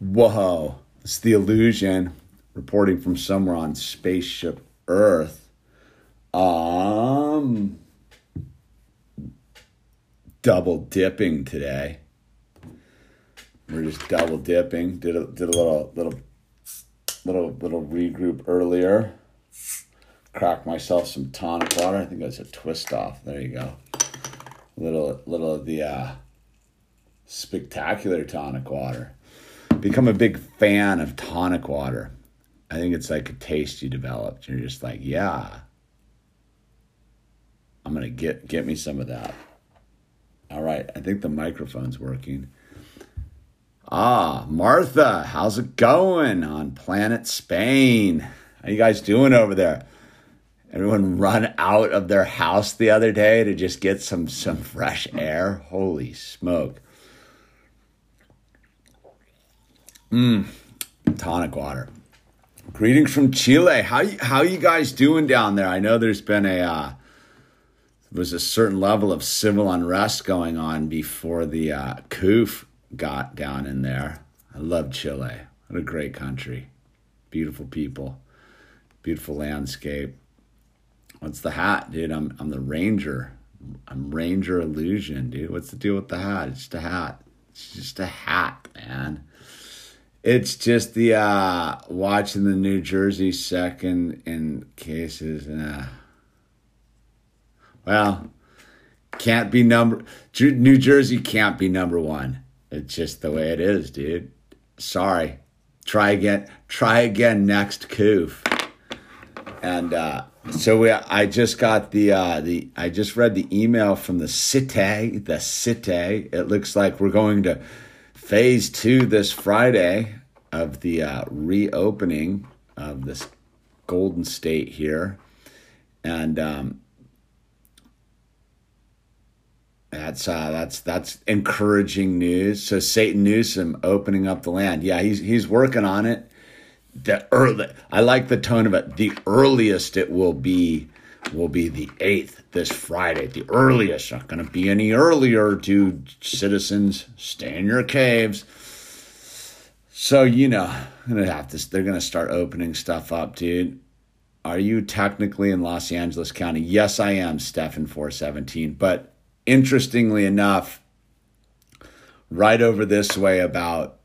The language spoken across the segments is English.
Whoa, it's the illusion reporting from somewhere on spaceship Earth. Um, double dipping today. We're just double dipping. Did a did a little little little little regroup earlier. Cracked myself some tonic water. I think that's a twist off. There you go. Little little of the uh, spectacular tonic water become a big fan of tonic water. I think it's like a taste you developed. You're just like, yeah, I'm gonna get get me some of that. All right, I think the microphone's working. Ah, Martha, how's it going on planet Spain? How you guys doing over there? Everyone run out of their house the other day to just get some some fresh air. Holy smoke. Mmm, tonic water. Greetings from Chile. How how you guys doing down there? I know there's been a uh, there was a certain level of civil unrest going on before the uh, coup got down in there. I love Chile. What a great country. Beautiful people. Beautiful landscape. What's the hat, dude? I'm I'm the ranger. I'm Ranger Illusion, dude. What's the deal with the hat? It's just a hat. It's just a hat, man. It's just the uh, watching the New Jersey second in cases. Uh, well, can't be number. New Jersey can't be number one. It's just the way it is, dude. Sorry. Try again. Try again next coup. And uh, so we, I just got the uh, the. I just read the email from the city. The city. It looks like we're going to phase two this Friday of the uh, reopening of this Golden State here, and um, that's uh, that's that's encouraging news. So Satan Newsom opening up the land, yeah, he's he's working on it. The early, I like the tone of it. The earliest it will be will be the eighth this Friday. The earliest, not going to be any earlier. To citizens, stay in your caves so you know, gonna have to. They're gonna start opening stuff up, dude. Are you technically in Los Angeles County? Yes, I am, Stefan four seventeen. But interestingly enough, right over this way, about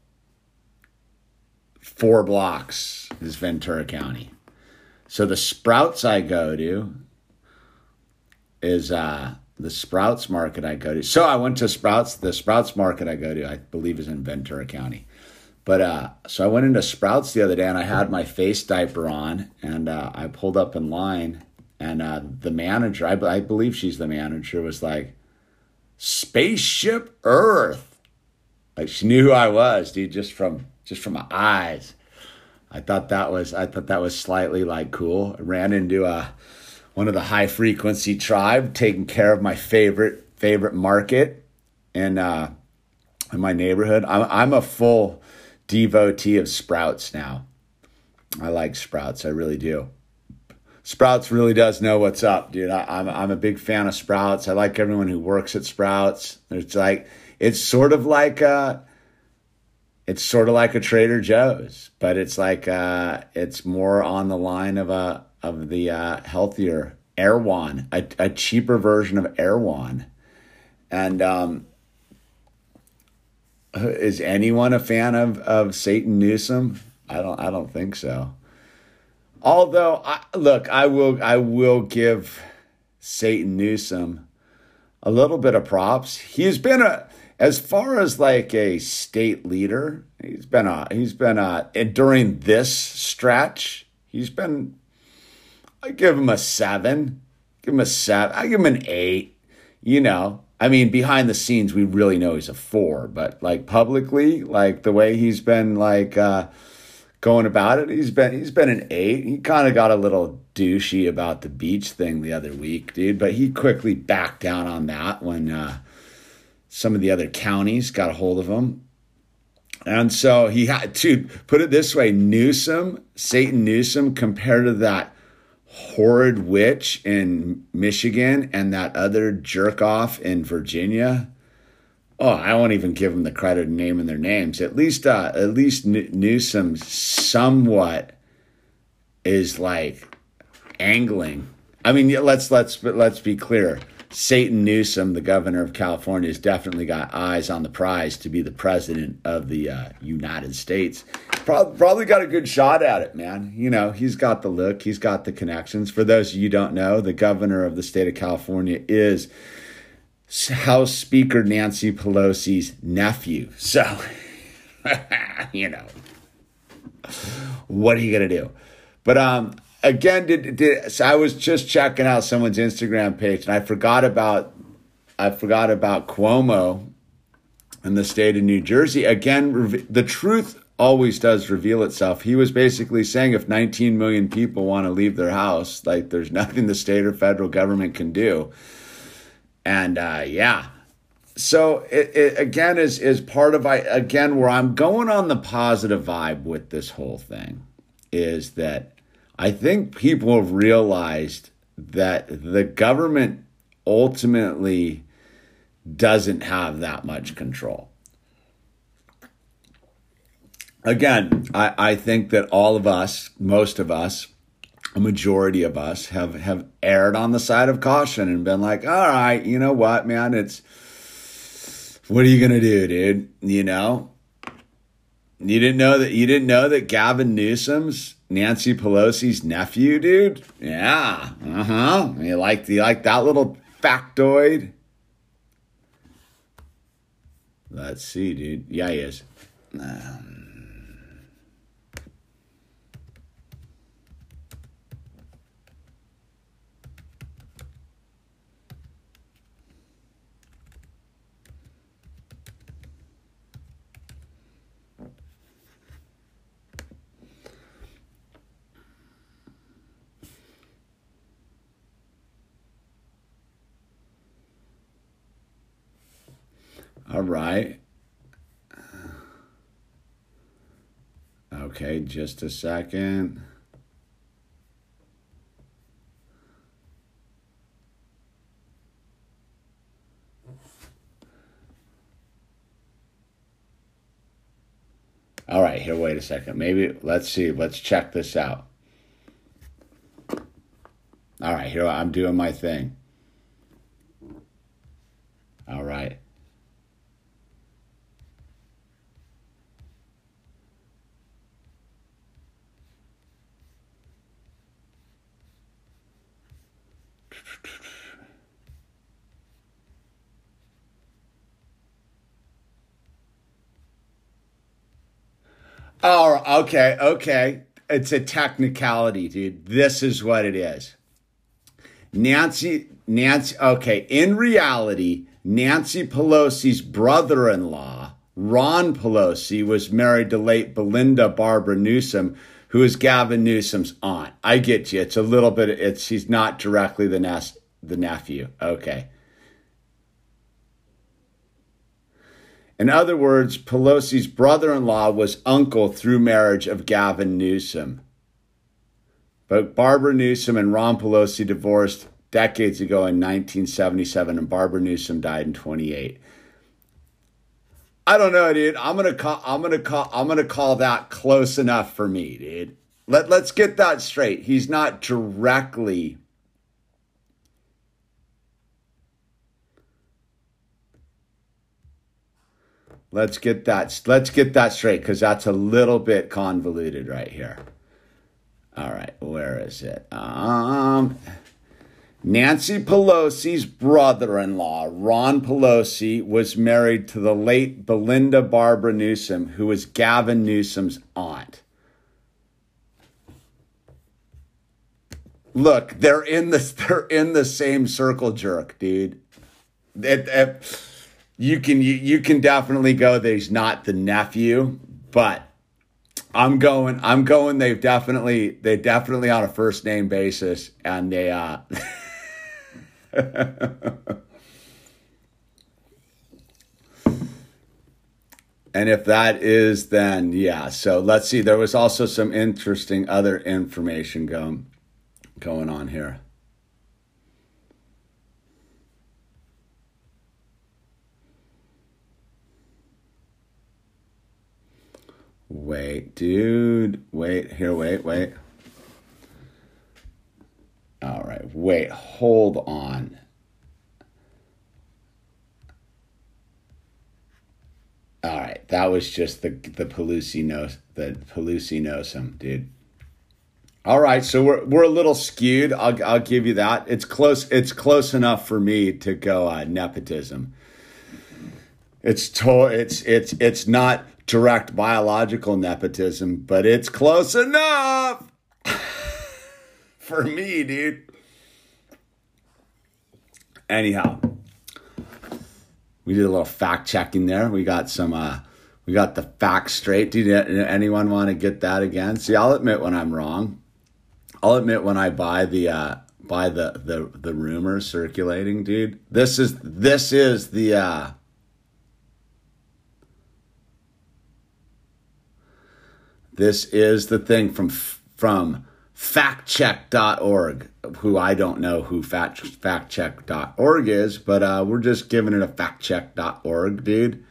four blocks is Ventura County. So the Sprouts I go to is uh, the Sprouts Market I go to. So I went to Sprouts. The Sprouts Market I go to, I believe, is in Ventura County. But uh, so I went into Sprouts the other day and I had my face diaper on and uh, I pulled up in line and uh, the manager, I, I believe she's the manager, was like, "Spaceship Earth." Like she knew who I was, dude, just from just from my eyes. I thought that was I thought that was slightly like cool. I ran into a uh, one of the high frequency tribe taking care of my favorite favorite market in uh, in my neighborhood. I'm I'm a full devotee of Sprouts now. I like Sprouts, I really do. Sprouts really does know what's up, dude. I, am I'm, I'm a big fan of Sprouts. I like everyone who works at Sprouts. It's like it's sort of like a, it's sort of like a Trader Joe's, but it's like uh, it's more on the line of a of the uh, healthier Erewhon, a, a cheaper version of Erewhon, and um, is anyone a fan of of Satan Newsom? I don't. I don't think so. Although, I, look, I will. I will give Satan Newsom a little bit of props. He's been a as far as like a state leader. He's been a. He's been a. During this stretch, he's been. I give him a seven. Give him a seven. I give him an eight. You know, I mean, behind the scenes, we really know he's a four, but like publicly, like the way he's been like uh, going about it, he's been he's been an eight. He kind of got a little douchey about the beach thing the other week, dude, but he quickly backed down on that when uh, some of the other counties got a hold of him. And so he had to put it this way Newsom, Satan Newsom, compared to that horrid witch in Michigan and that other jerk off in Virginia. oh, I won't even give them the credit of naming their names. At least, uh, at least Newsom somewhat is like angling. I mean, let's let's let's be clear. Satan Newsom, the governor of California, has definitely got eyes on the prize to be the president of the uh, United States. Probably, probably got a good shot at it, man. You know, he's got the look, he's got the connections. For those you don't know, the governor of the state of California is House Speaker Nancy Pelosi's nephew. So, you know, what are you gonna do? But um, again, did, did so I was just checking out someone's Instagram page, and I forgot about I forgot about Cuomo in the state of New Jersey. Again, the truth always does reveal itself. He was basically saying if 19 million people want to leave their house, like there's nothing the state or federal government can do. And uh, yeah, so it, it, again is is part of I again where I'm going on the positive vibe with this whole thing is that I think people have realized that the government ultimately doesn't have that much control. Again, I, I think that all of us, most of us, a majority of us have have erred on the side of caution and been like, all right, you know what, man, it's what are you gonna do, dude? You know? You didn't know that you didn't know that Gavin Newsom's Nancy Pelosi's nephew, dude? Yeah. Uh-huh. You like you like that little factoid? Let's see, dude. Yeah, he is. Um, All right. Okay, just a second. All right, here, wait a second. Maybe, let's see, let's check this out. All right, here, I'm doing my thing. All right. Oh, okay, okay. It's a technicality, dude. This is what it is. Nancy, Nancy, okay, in reality, Nancy Pelosi's brother in law, Ron Pelosi, was married to late Belinda Barbara Newsom, who is Gavin Newsom's aunt. I get you. It's a little bit, it's, she's not directly the, nest, the nephew. Okay. In other words, Pelosi's brother in law was uncle through marriage of Gavin Newsom. But Barbara Newsom and Ron Pelosi divorced decades ago in 1977, and Barbara Newsom died in 28. I don't know, dude. I'm gonna call. I'm gonna call. I'm gonna call that close enough for me, dude. Let Let's get that straight. He's not directly Let's get that let's get that straight because that's a little bit convoluted right here. All right, where is it? Um, Nancy Pelosi's brother-in-law, Ron Pelosi, was married to the late Belinda Barbara Newsom, who was Gavin Newsom's aunt. Look, they're in the they're in the same circle jerk, dude. It, it, you can you, you can definitely go. That he's not the nephew, but I'm going I'm going. They've definitely they definitely on a first name basis and they uh And if that is then yeah, so let's see. There was also some interesting other information going going on here. Wait, dude. Wait, here, wait, wait. All right, wait, hold on. All right, that was just the the Pelosi knows the Pelosi knows him, dude. All right, so we're we're a little skewed. I'll I'll give you that. It's close. It's close enough for me to go uh, nepotism. It's to, it's it's it's not direct biological nepotism, but it's close enough for me, dude. Anyhow, we did a little fact checking there. We got some uh we got the facts straight. Did anyone want to get that again? See, I'll admit when I'm wrong. I'll admit when I buy the uh buy the the the rumors circulating, dude. This is this is the uh This is the thing from from factcheck.org, who I don't know who fact, factcheck.org is, but uh, we're just giving it a factcheck.org, dude.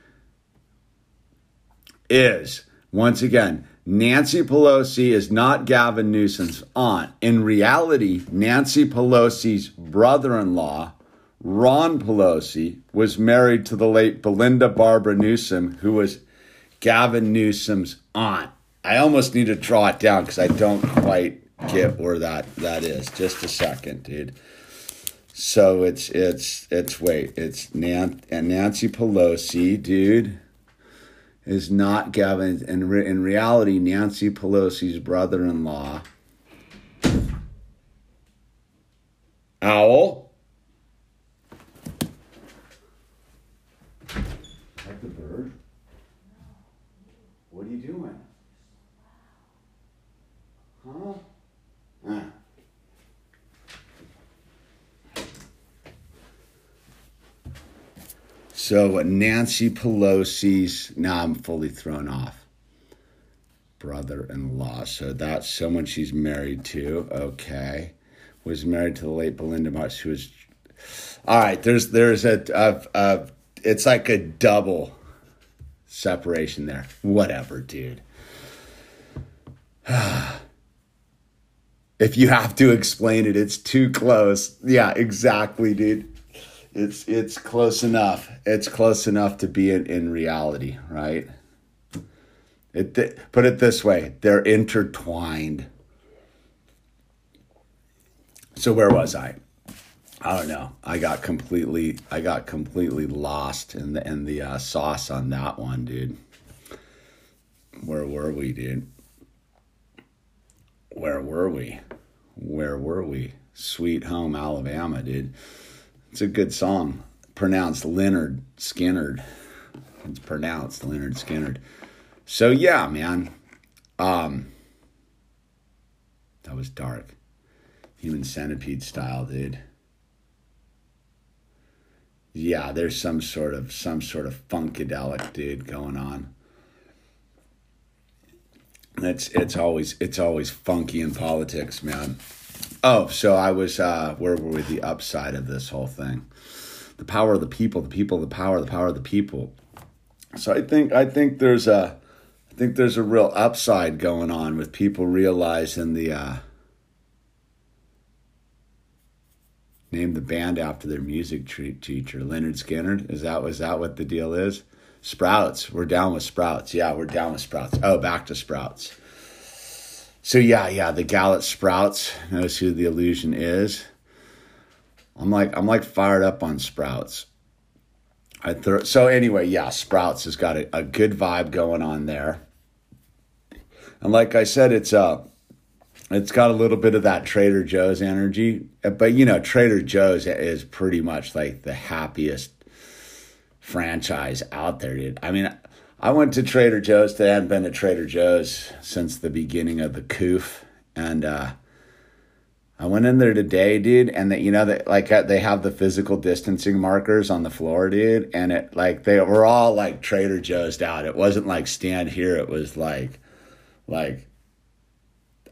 Is once again, Nancy Pelosi is not Gavin Newsom's aunt. In reality, Nancy Pelosi's brother in law, Ron Pelosi, was married to the late Belinda Barbara Newsom, who was Gavin Newsom's aunt. I almost need to draw it down because I don't quite get where that that is. Just a second, dude. So it's it's it's wait, it's Nan- and Nancy Pelosi, dude, is not Gavin. In re- in reality, Nancy Pelosi's brother-in-law, Owl. Like the bird. What are you doing? So Nancy Pelosi's now I'm fully thrown off. Brother-in-law. So that's someone she's married to. Okay. Was married to the late Belinda Marsh, who was all right, there's there's a, a, a it's like a double separation there. Whatever, dude. if you have to explain it, it's too close. Yeah, exactly, dude. It's it's close enough. It's close enough to be in, in reality, right? It put it this way, they're intertwined. So where was I? I don't know. I got completely I got completely lost in the in the uh, sauce on that one, dude. Where were we, dude? Where were we? Where were we? Sweet Home Alabama, dude. It's a good song. Pronounced Leonard Skynyrd. It's pronounced Leonard Skynyrd. So yeah, man. Um that was dark. Human centipede style, dude. Yeah, there's some sort of some sort of funkadelic dude going on. It's it's always it's always funky in politics, man. Oh, so I was uh where were we the upside of this whole thing? The power of the people, the people, the power, the power of the people. So I think I think there's a I think there's a real upside going on with people realizing the uh name the band after their music teacher, Leonard Skinner. Is that was that what the deal is? Sprouts. We're down with Sprouts. Yeah, we're down with Sprouts. Oh, back to Sprouts. So yeah, yeah, the Gallet Sprouts knows who the illusion is. I'm like I'm like fired up on Sprouts. I throw so anyway, yeah, Sprouts has got a, a good vibe going on there. And like I said, it's uh it's got a little bit of that Trader Joe's energy, but you know, Trader Joe's is pretty much like the happiest franchise out there, dude. I mean, I went to Trader Joe's. They hadn't been to Trader Joe's since the beginning of the coof, and uh, I went in there today, dude. And that you know that like uh, they have the physical distancing markers on the floor, dude. And it like they were all like Trader Joe's out. It wasn't like stand here. It was like, like,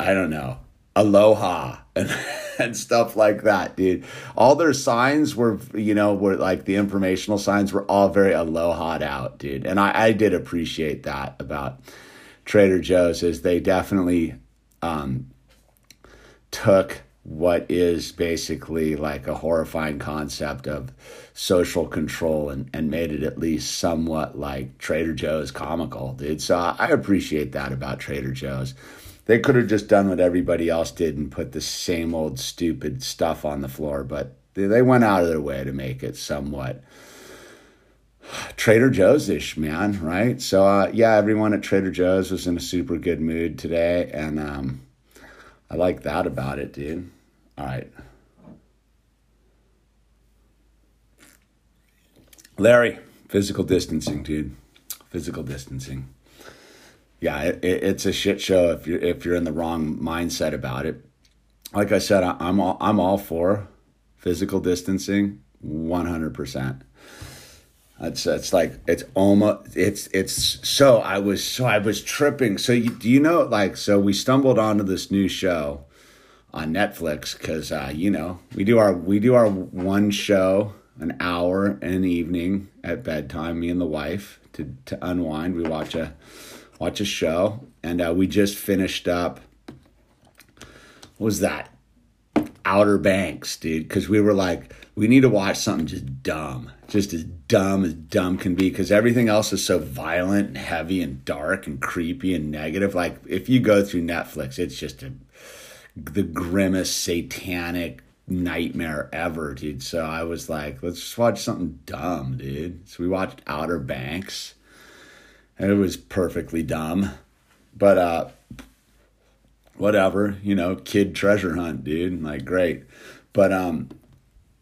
I don't know, aloha and. and stuff like that, dude. All their signs were, you know, were like the informational signs were all very aloha out, dude. And I, I did appreciate that about Trader Joe's is they definitely um, took what is basically like a horrifying concept of social control and, and made it at least somewhat like Trader Joe's comical, dude. So I appreciate that about Trader Joe's. They could have just done what everybody else did and put the same old stupid stuff on the floor, but they, they went out of their way to make it somewhat Trader Joe's ish, man, right? So, uh, yeah, everyone at Trader Joe's was in a super good mood today, and um, I like that about it, dude. All right. Larry, physical distancing, dude. Physical distancing. Yeah, it, it, it's a shit show if you're if you're in the wrong mindset about it. Like I said, I, I'm all I'm all for physical distancing, one hundred percent. It's it's like it's almost it's it's so I was so I was tripping. So you, do you know like so we stumbled onto this new show on Netflix because uh, you know we do our we do our one show an hour an evening at bedtime. Me and the wife to to unwind. We watch a watch a show, and uh, we just finished up. What was that? Outer Banks, dude. Because we were like, we need to watch something just dumb, just as dumb as dumb can be. Because everything else is so violent and heavy and dark and creepy and negative. Like if you go through Netflix, it's just a the grimmest satanic nightmare ever, dude. So I was like, let's just watch something dumb, dude. So we watched Outer Banks. It was perfectly dumb. But uh whatever, you know, kid treasure hunt, dude. Like great. But um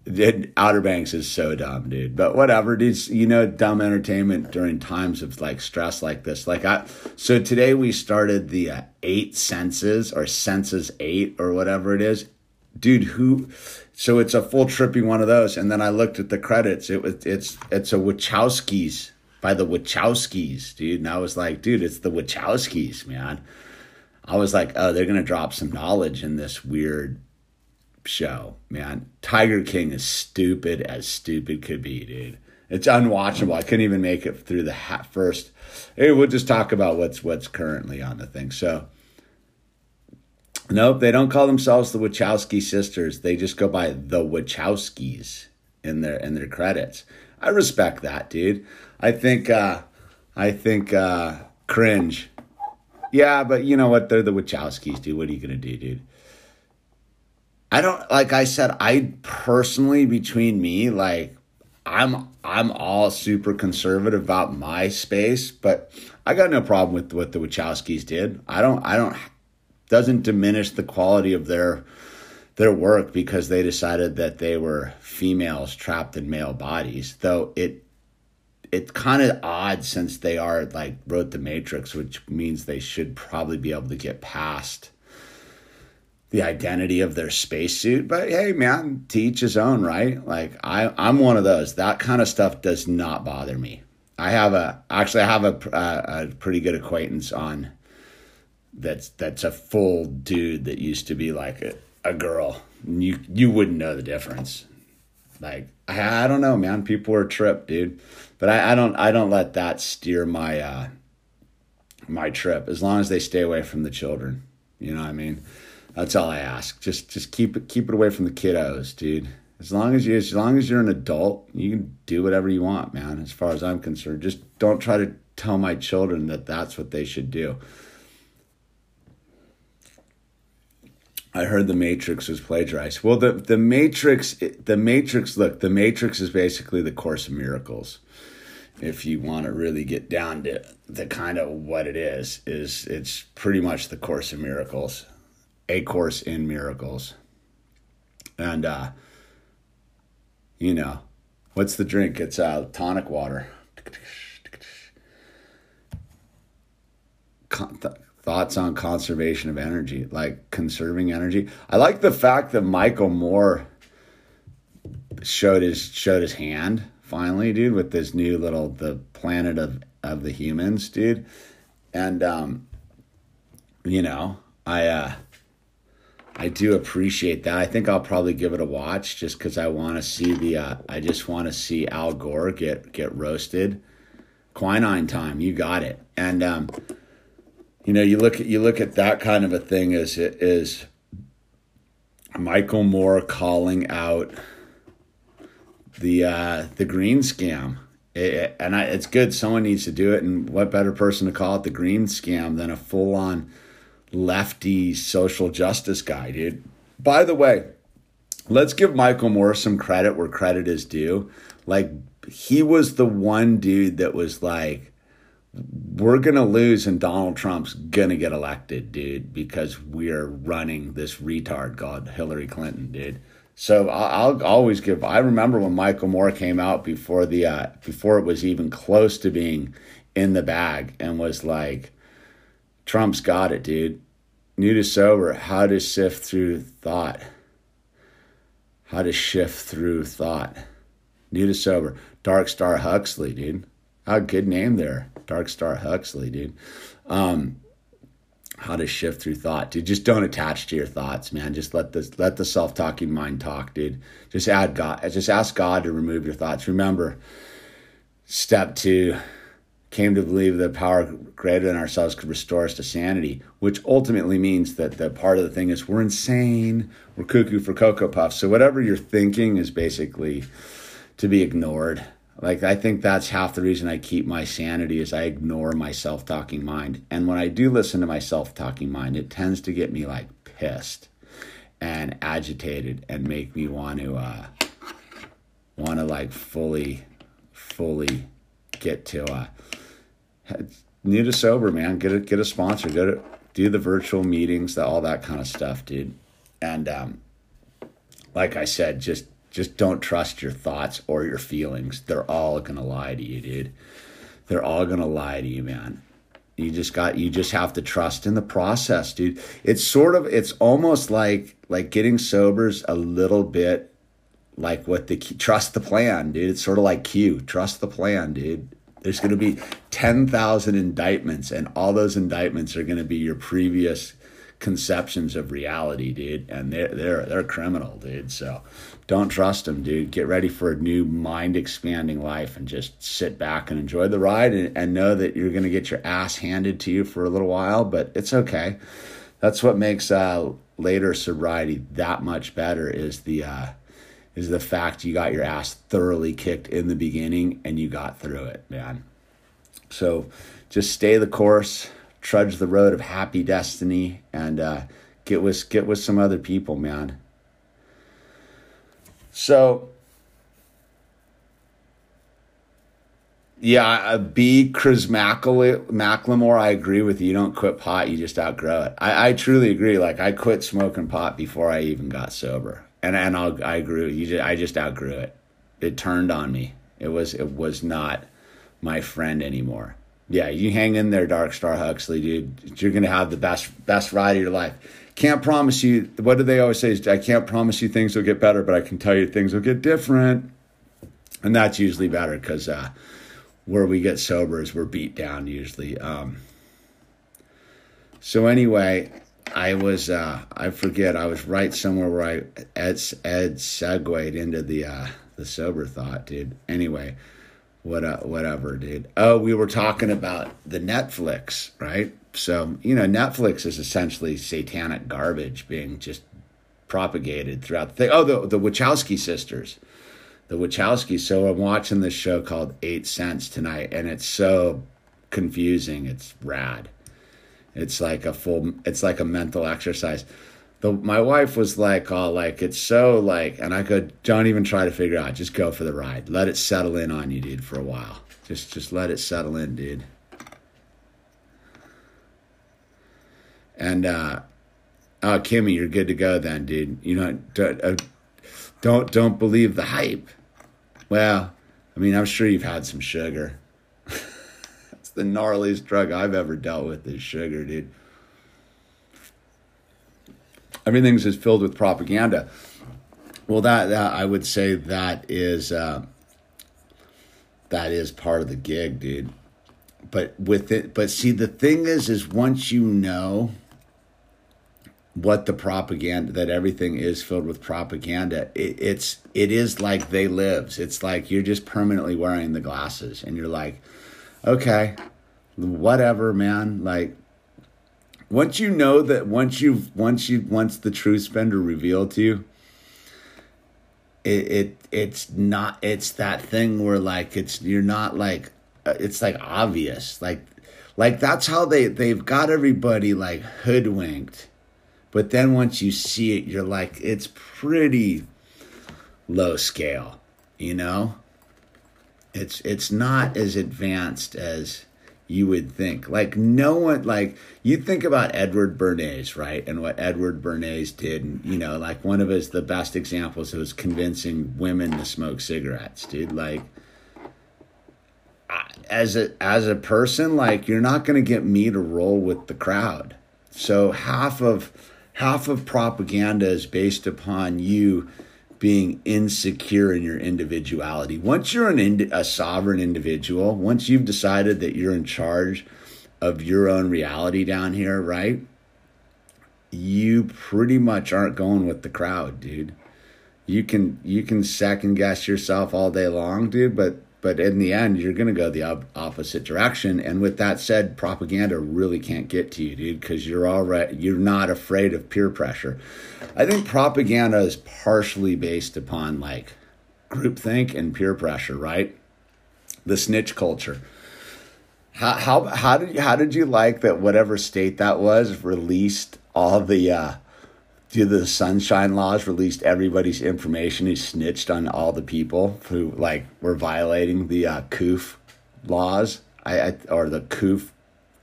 it, Outer Banks is so dumb, dude. But whatever, dude. You know, dumb entertainment during times of like stress like this. Like I, so today we started the uh, eight senses or senses eight or whatever it is, dude. Who? So it's a full trippy one of those. And then I looked at the credits. It was it's it's a Wachowskis by the Wachowskis, dude. And I was like, dude, it's the Wachowskis, man. I was like, oh, they're gonna drop some knowledge in this weird show, man. Tiger King is stupid as stupid could be, dude. It's unwatchable. I couldn't even make it through the first. Hey, we'll just talk about what's what's currently on the thing. So, nope, they don't call themselves the Wachowski sisters. They just go by the Wachowskis in their in their credits. I respect that, dude. I think uh, I think uh, cringe. Yeah, but you know what? They're the Wachowskis, dude. What are you gonna do, dude? I don't like I said I personally between me like I'm I'm all super conservative about my space, but I got no problem with what the Wachowskis did. I don't I don't doesn't diminish the quality of their their work because they decided that they were females trapped in male bodies. Though it it's kind of odd since they are like wrote the Matrix, which means they should probably be able to get past the identity of their spacesuit. But hey, man, teach his own, right? Like I, I'm one of those. That kind of stuff does not bother me. I have a actually I have a, a, pretty good acquaintance on that's that's a full dude that used to be like a, a girl. You you wouldn't know the difference. Like I, I don't know, man. People are tripped, dude. But I, I don't I don't let that steer my uh my trip as long as they stay away from the children. You know what I mean? That's all I ask. Just just keep it keep it away from the kiddos, dude. As long as you as long as you're an adult, you can do whatever you want, man. As far as I'm concerned, just don't try to tell my children that that's what they should do. I heard the Matrix was plagiarized. Well, the the Matrix, the Matrix. Look, the Matrix is basically the Course of Miracles. If you want to really get down to the kind of what it is, is it's pretty much the Course of Miracles a course in miracles. And uh you know, what's the drink? It's uh tonic water. Con- th- thoughts on conservation of energy, like conserving energy. I like the fact that Michael Moore showed his showed his hand finally, dude, with this new little the planet of of the humans, dude. And um you know, I uh I do appreciate that. I think I'll probably give it a watch just because I want to see the. Uh, I just want to see Al Gore get get roasted. Quinine time, you got it. And um, you know, you look at you look at that kind of a thing as it is Michael Moore calling out the uh, the green scam. It, and I, it's good. Someone needs to do it, and what better person to call it the green scam than a full on lefty social justice guy, dude? By the way, let's give Michael Moore some credit where credit is due. Like he was the one dude that was like, we're going to lose and Donald Trump's going to get elected, dude, because we're running this retard called Hillary Clinton, dude. So I'll, always give. I remember when Michael Moore came out before the uh, before it was even close to being in the bag, and was like, "Trump's got it, dude." New to sober, how to sift through thought. How to shift through thought. New to sober, Dark Star Huxley, dude. How good name there, Dark Star Huxley, dude. Um, how to shift through thought, dude. Just don't attach to your thoughts, man. Just let the let the self talking mind talk, dude. Just add God. Just ask God to remove your thoughts. Remember, step two came to believe that power greater than ourselves could restore us to sanity, which ultimately means that the part of the thing is we're insane, we're cuckoo for cocoa puffs. So whatever you're thinking is basically to be ignored. Like I think that's half the reason I keep my sanity is I ignore my self-talking mind. And when I do listen to my self-talking mind, it tends to get me like pissed and agitated and make me want to uh want to like fully fully get to uh a sober man. Get a get a sponsor. Go to do the virtual meetings the, all that kind of stuff dude. And um like i said just just don't trust your thoughts or your feelings. They're all gonna lie to you, dude. They're all gonna lie to you, man. You just got you just have to trust in the process, dude. It's sort of it's almost like like getting sober's a little bit like what the trust the plan, dude. It's sort of like Q, trust the plan, dude. There's going to be 10,000 indictments and all those indictments are going to be your previous conceptions of reality, dude, and they're they're they're criminal, dude. So don't trust them, dude. Get ready for a new mind expanding life and just sit back and enjoy the ride and, and know that you're gonna get your ass handed to you for a little while, but it's okay. That's what makes uh, later sobriety that much better is the uh, is the fact you got your ass thoroughly kicked in the beginning and you got through it, man. So just stay the course trudge the road of happy destiny and uh, get with get with some other people, man. So, yeah, B. Chris Macklemore, I agree with you. You don't quit pot, you just outgrow it. I, I truly agree. Like I quit smoking pot before I even got sober, and and I'll, I agree. You just, I just outgrew it. It turned on me. It was it was not my friend anymore yeah, you hang in there, Dark Star Huxley, dude. You're gonna have the best best ride of your life. Can't promise you. What do they always say? Is, I can't promise you things will get better, but I can tell you things will get different. And that's usually better because uh, where we get sober is we're beat down usually. Um, so anyway, I was uh, I forget I was right somewhere where I Ed Ed segued into the uh, the sober thought, dude. Anyway what uh, whatever, dude. Oh, we were talking about the Netflix, right? So you know, Netflix is essentially satanic garbage being just propagated throughout the thing. Oh, the the Wachowski sisters, the Wachowski. So I'm watching this show called Eight Cents tonight, and it's so confusing. It's rad. It's like a full. It's like a mental exercise the my wife was like oh like it's so like and I could don't even try to figure out just go for the ride let it settle in on you dude for a while just just let it settle in dude and uh oh Kimmy you're good to go then dude you know don't uh, don't don't believe the hype well I mean I'm sure you've had some sugar it's the gnarliest drug I've ever dealt with is sugar dude everything's just filled with propaganda. Well, that, that I would say that is uh, that is part of the gig, dude. But with it, but see, the thing is, is once you know what the propaganda that everything is filled with propaganda, it, it's it is like they lives. It's like you're just permanently wearing the glasses, and you're like, okay, whatever, man. Like once you know that once you've once you once the truth's been revealed to you, it, it it's not it's that thing where like it's you're not like uh, it's like obvious like like that's how they they've got everybody like hoodwinked but then once you see it you're like it's pretty low scale you know it's it's not as advanced as you would think. Like no one like you think about Edward Bernays, right? And what Edward Bernays did, and you know, like one of his the best examples was convincing women to smoke cigarettes, dude. Like as a as a person, like you're not going to get me to roll with the crowd. So half of half of propaganda is based upon you being insecure in your individuality. Once you're an ind- a sovereign individual, once you've decided that you're in charge of your own reality down here, right? You pretty much aren't going with the crowd, dude. You can you can second guess yourself all day long, dude, but but in the end you're going to go the op- opposite direction. And with that said propaganda really can't get to you dude because you're already you're not afraid of peer pressure. I think propaganda is partially based upon like groupthink and peer pressure right? The snitch culture. How, how, how did you, how did you like that whatever state that was released all the uh, do the sunshine laws released everybody's information he snitched on all the people who like were violating the uh, COOF laws? I, I, or the COOF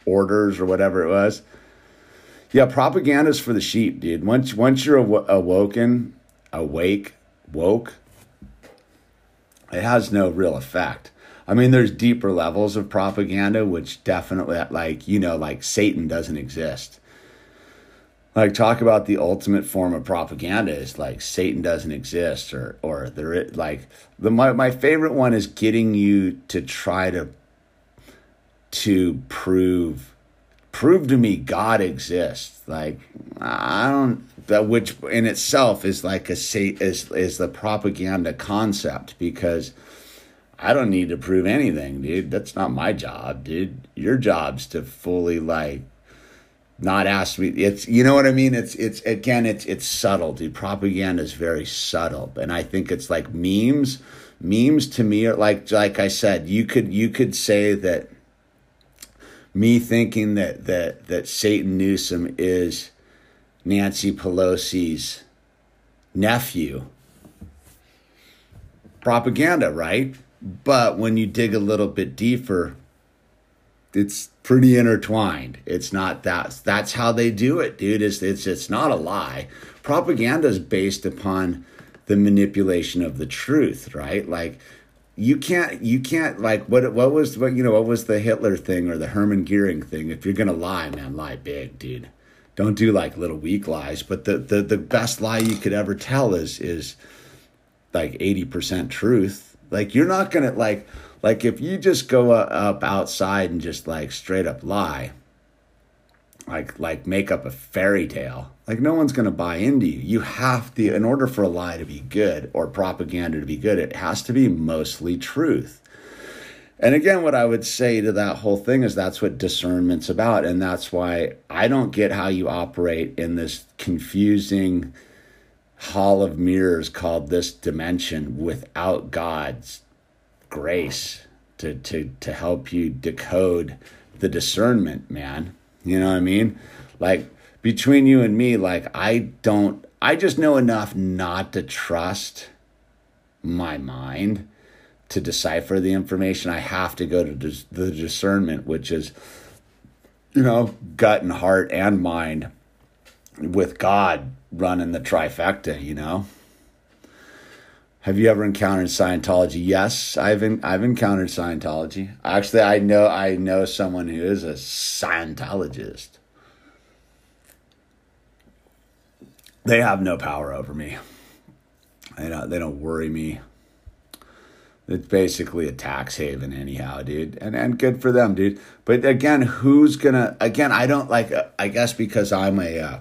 orders or whatever it was? Yeah propaganda's for the sheep dude. Once once you're aw- awoken awake woke it has no real effect. I mean there's deeper levels of propaganda which definitely like you know like satan doesn't exist like talk about the ultimate form of propaganda is like Satan doesn't exist or or there like the my, my favorite one is getting you to try to to prove prove to me God exists. Like I don't that which in itself is like a is is the propaganda concept because I don't need to prove anything dude. That's not my job dude. Your job's to fully like not ask me it's you know what i mean? It's it's again it's it's subtle. Dude propaganda is very subtle. And i think it's like memes memes to me are like like i said you could you could say that me thinking that that that satan newsom is nancy pelosi's nephew. Propaganda right? But when you dig a little bit deeper it's pretty intertwined. It's not that that's how they do it, dude. It's it's it's not a lie. Propaganda is based upon the manipulation of the truth, right? Like you can't you can't like what what was what you know what was the Hitler thing or the Hermann Goering thing? If you're gonna lie, man, lie big, dude. Don't do like little weak lies. But the the the best lie you could ever tell is is like eighty percent truth. Like you're not gonna like like if you just go up outside and just like straight up lie, like like make up a fairy tale, like no one's going to buy into you. You have to in order for a lie to be good or propaganda to be good, it has to be mostly truth. And again, what I would say to that whole thing is that's what discernment's about. And that's why I don't get how you operate in this confusing hall of mirrors called this dimension without God's grace to to to help you decode the discernment, man. You know what I mean? Like between you and me, like I don't I just know enough not to trust my mind to decipher the information. I have to go to the discernment, which is you know, gut and heart and mind with God running the trifecta, you know? Have you ever encountered Scientology? Yes, I've in, I've encountered Scientology. Actually, I know I know someone who is a Scientologist. They have no power over me. They don't they don't worry me. It's basically a tax haven anyhow, dude. And and good for them, dude. But again, who's gonna again, I don't like I guess because I'm a uh,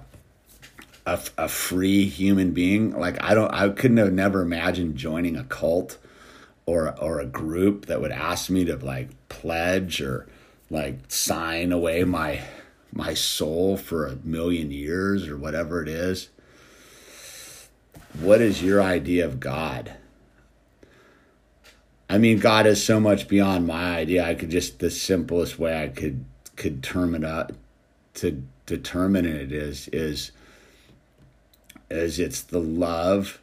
a, a free human being. Like I don't, I couldn't have never imagined joining a cult or or a group that would ask me to like pledge or like sign away my my soul for a million years or whatever it is. What is your idea of God? I mean, God is so much beyond my idea. I could just the simplest way I could could term it up to determine it is is is it's the love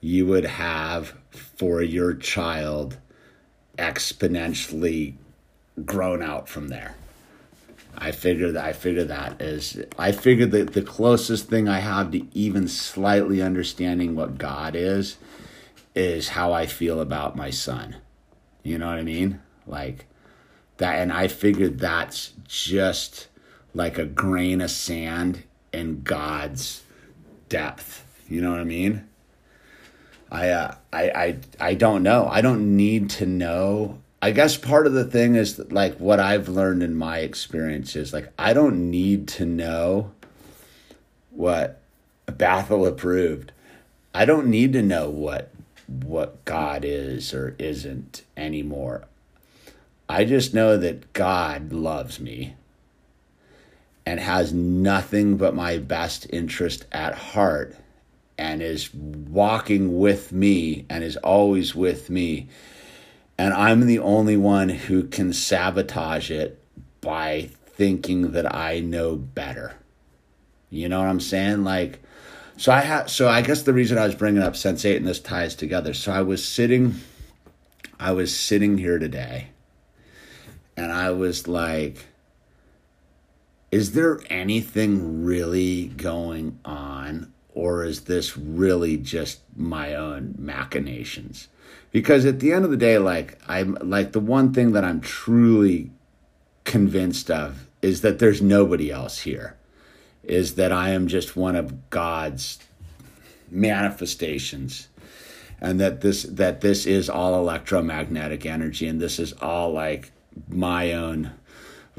you would have for your child exponentially grown out from there. I figure that I figured that is I figure that the closest thing I have to even slightly understanding what God is is how I feel about my son. You know what I mean? Like that and I figured that's just like a grain of sand in God's depth. You know what I mean? I uh, I I I don't know. I don't need to know. I guess part of the thing is that, like what I've learned in my experience is like I don't need to know what Bethel approved. I don't need to know what what God is or isn't anymore. I just know that God loves me and has nothing but my best interest at heart and is walking with me and is always with me. And I'm the only one who can sabotage it by thinking that I know better. You know what I'm saying? Like, so I had, so I guess the reason I was bringing up Sense8 and this ties together. So I was sitting, I was sitting here today, and I was like, is there anything really going on or is this really just my own machinations? Because at the end of the day like i'm like the one thing that i'm truly convinced of is that there's nobody else here. Is that i am just one of god's manifestations. And that this that this is all electromagnetic energy and this is all like my own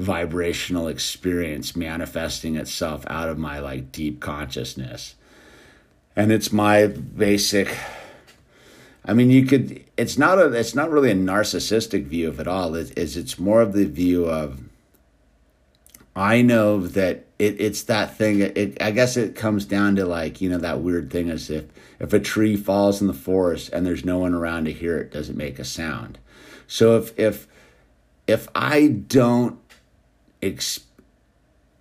vibrational experience manifesting itself out of my like deep consciousness. And it's my basic i mean you could it's not a it's not really a narcissistic view of it all. It is it's more of the view of i know that it, it's that thing it, i guess it comes down to like you know that weird thing as if if a tree falls in the forest and there's no one around to hear it doesn't make a sound? So if if if i don't experience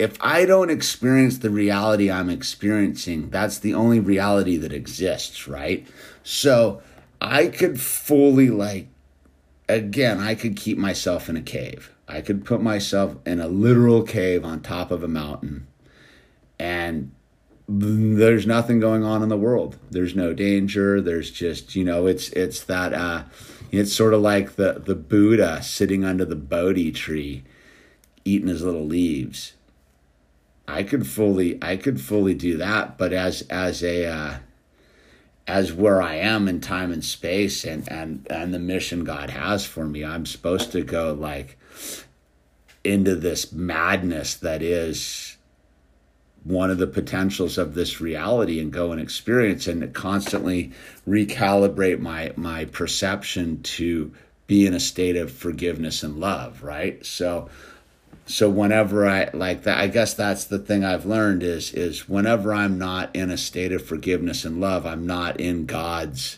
if I don't experience the reality I'm experiencing, that's the only reality that exists, right? So I could fully, like, again, I could keep myself in a cave. I could put myself in a literal cave on top of a mountain, and there's nothing going on in the world. There's no danger. There's just, you know, it's it's that uh it's sort of like the the Buddha sitting under the Bodhi tree eating his little leaves I could fully I could fully do that, but as as a uh, as where I am in time and space and and and the mission God has for me, I'm supposed to go like into this madness that is one of the potentials of this reality and go and experience and constantly recalibrate my my perception to be in a state of forgiveness and love, right? So so whenever i like that i guess that's the thing i've learned is is whenever i'm not in a state of forgiveness and love i'm not in god's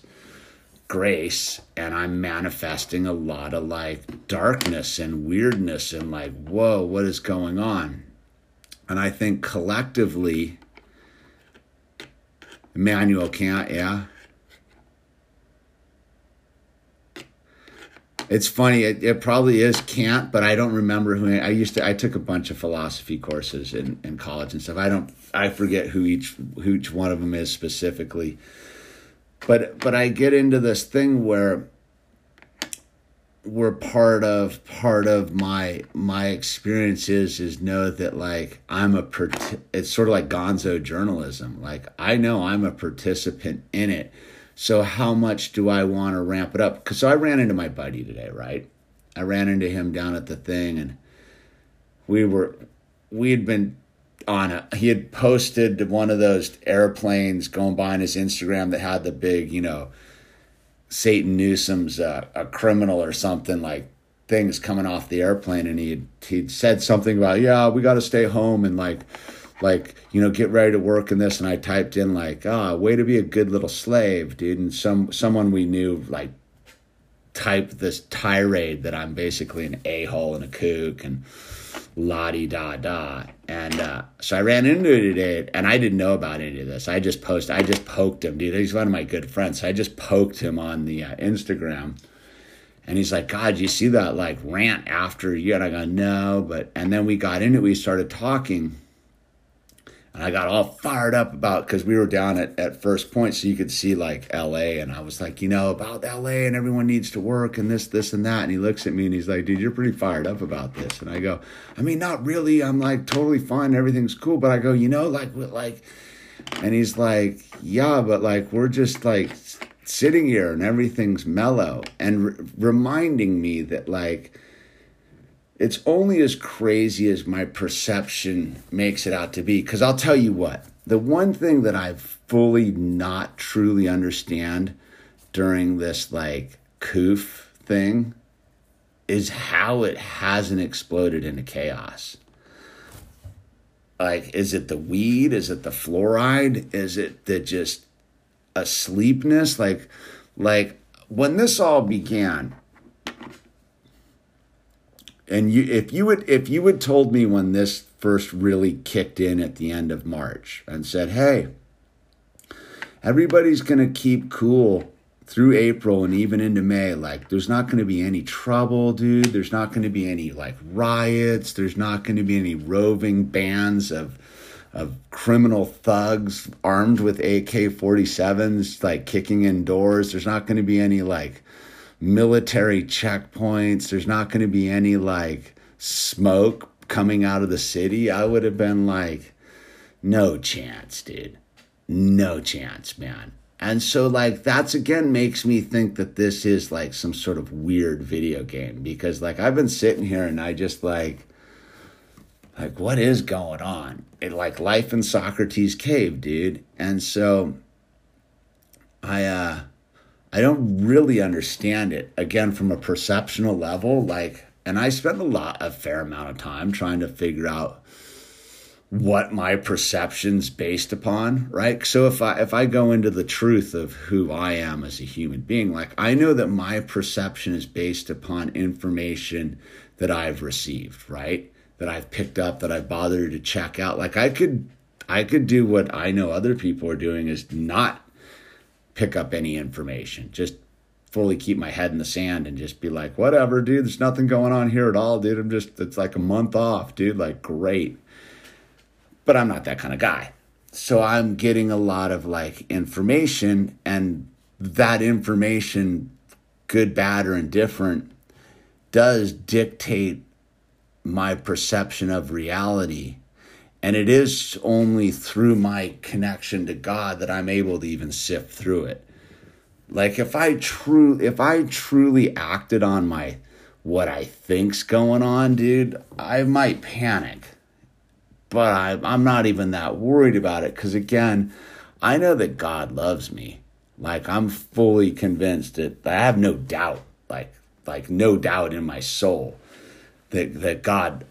grace and i'm manifesting a lot of like darkness and weirdness and like whoa what is going on? And i think collectively Immanuel Kant yeah It's funny. It, it, probably is Kant, but I don't remember who. I used to. I took a bunch of philosophy courses in, in college and stuff. I don't. I forget who each who each one of them is specifically. But but I get into this thing where we're part of part of my my experiences is know that like I'm a it's sort of like gonzo journalism. Like I know I'm a participant in it so how much do I want to ramp it up? Because so I ran into my buddy today, right? I ran into him down at the thing, and we were we had been on a he had posted one of those airplanes going by on his Instagram that had the big, you know, Satan Newsom's uh, a criminal or something like things coming off the airplane, and he he'd said something about yeah, we got to stay home and like like you know get ready to work in this. And i typed in like ah oh, way to be a good little slave dude. And some someone we knew like typed this tirade that i'm basically an a-hole and a kook and la di da da and uh, so i ran into it today and i didn't know about any of this. I just posted i just poked him dude. He's one of my good friends. So i just poked him on the uh, instagram. And he's like, God, you see that like rant after you? And I go, no, but and then we got into it, we started talking, and I got all fired up about because we were down at, at first point, so you could see like LA. And I was like, you know, about LA and everyone needs to work and this, this, and that. And he looks at me and he's like, dude, you're pretty fired up about this. And I go, I mean, not really. I'm like totally fine. Everything's cool. But I go, you know, like, like, and he's like, yeah, but like, we're just like sitting here and everything's mellow and re- reminding me that like, it's only as crazy as my perception makes it out to be. Because I'll tell you what, the one thing that I fully not truly understand during this like coof thing is how it hasn't exploded into chaos. Like, is it the weed? Is it the fluoride? Is it the just asleepness? Like, like when this all began, and you if you would if you would told me when this first really kicked in at the end of March and said, "Hey, everybody's going to keep cool through April and even into May. Like, there's not going to be any trouble, dude. There's not going to be any like riots. There's not going to be any roving bands of of criminal thugs armed with AK-47s like kicking in doors. There's not going to be any like military checkpoints. There's not going to be any like smoke coming out of the city. I would have been like, no chance, dude. No chance, man. And so, like, that's again makes me think that this is like some sort of weird video game because, like, I've been sitting here and I just like, like, what is going on? It like life in Socrates' cave, dude. And so, I, uh, I don't really understand it again from a perceptional level. Like, and I spend a lot, a fair amount of time trying to figure out what my perception's based upon, right? So if I if I go into the truth of who I am as a human being, like I know that my perception is based upon information that I've received, right? That I've picked up, that I've bothered to check out. Like I could I could do what I know other people are doing is not pick up any information. Just fully keep my head in the sand and just be like, whatever, dude, there's nothing going on here at all, dude. I'm just, it's like a month off, dude. Like, great. But I'm not that kind of guy. So I'm getting a lot of like information, and that information, good, bad, or indifferent, does dictate my perception of reality and it is only through my connection to God that I'm able to even sift through it. Like if I true if I truly acted on my what I think's going on, dude, I might panic. But I, I'm not even that worried about it because again, I know that God loves me. Like I'm fully convinced that I have no doubt, like like no doubt in my soul that that God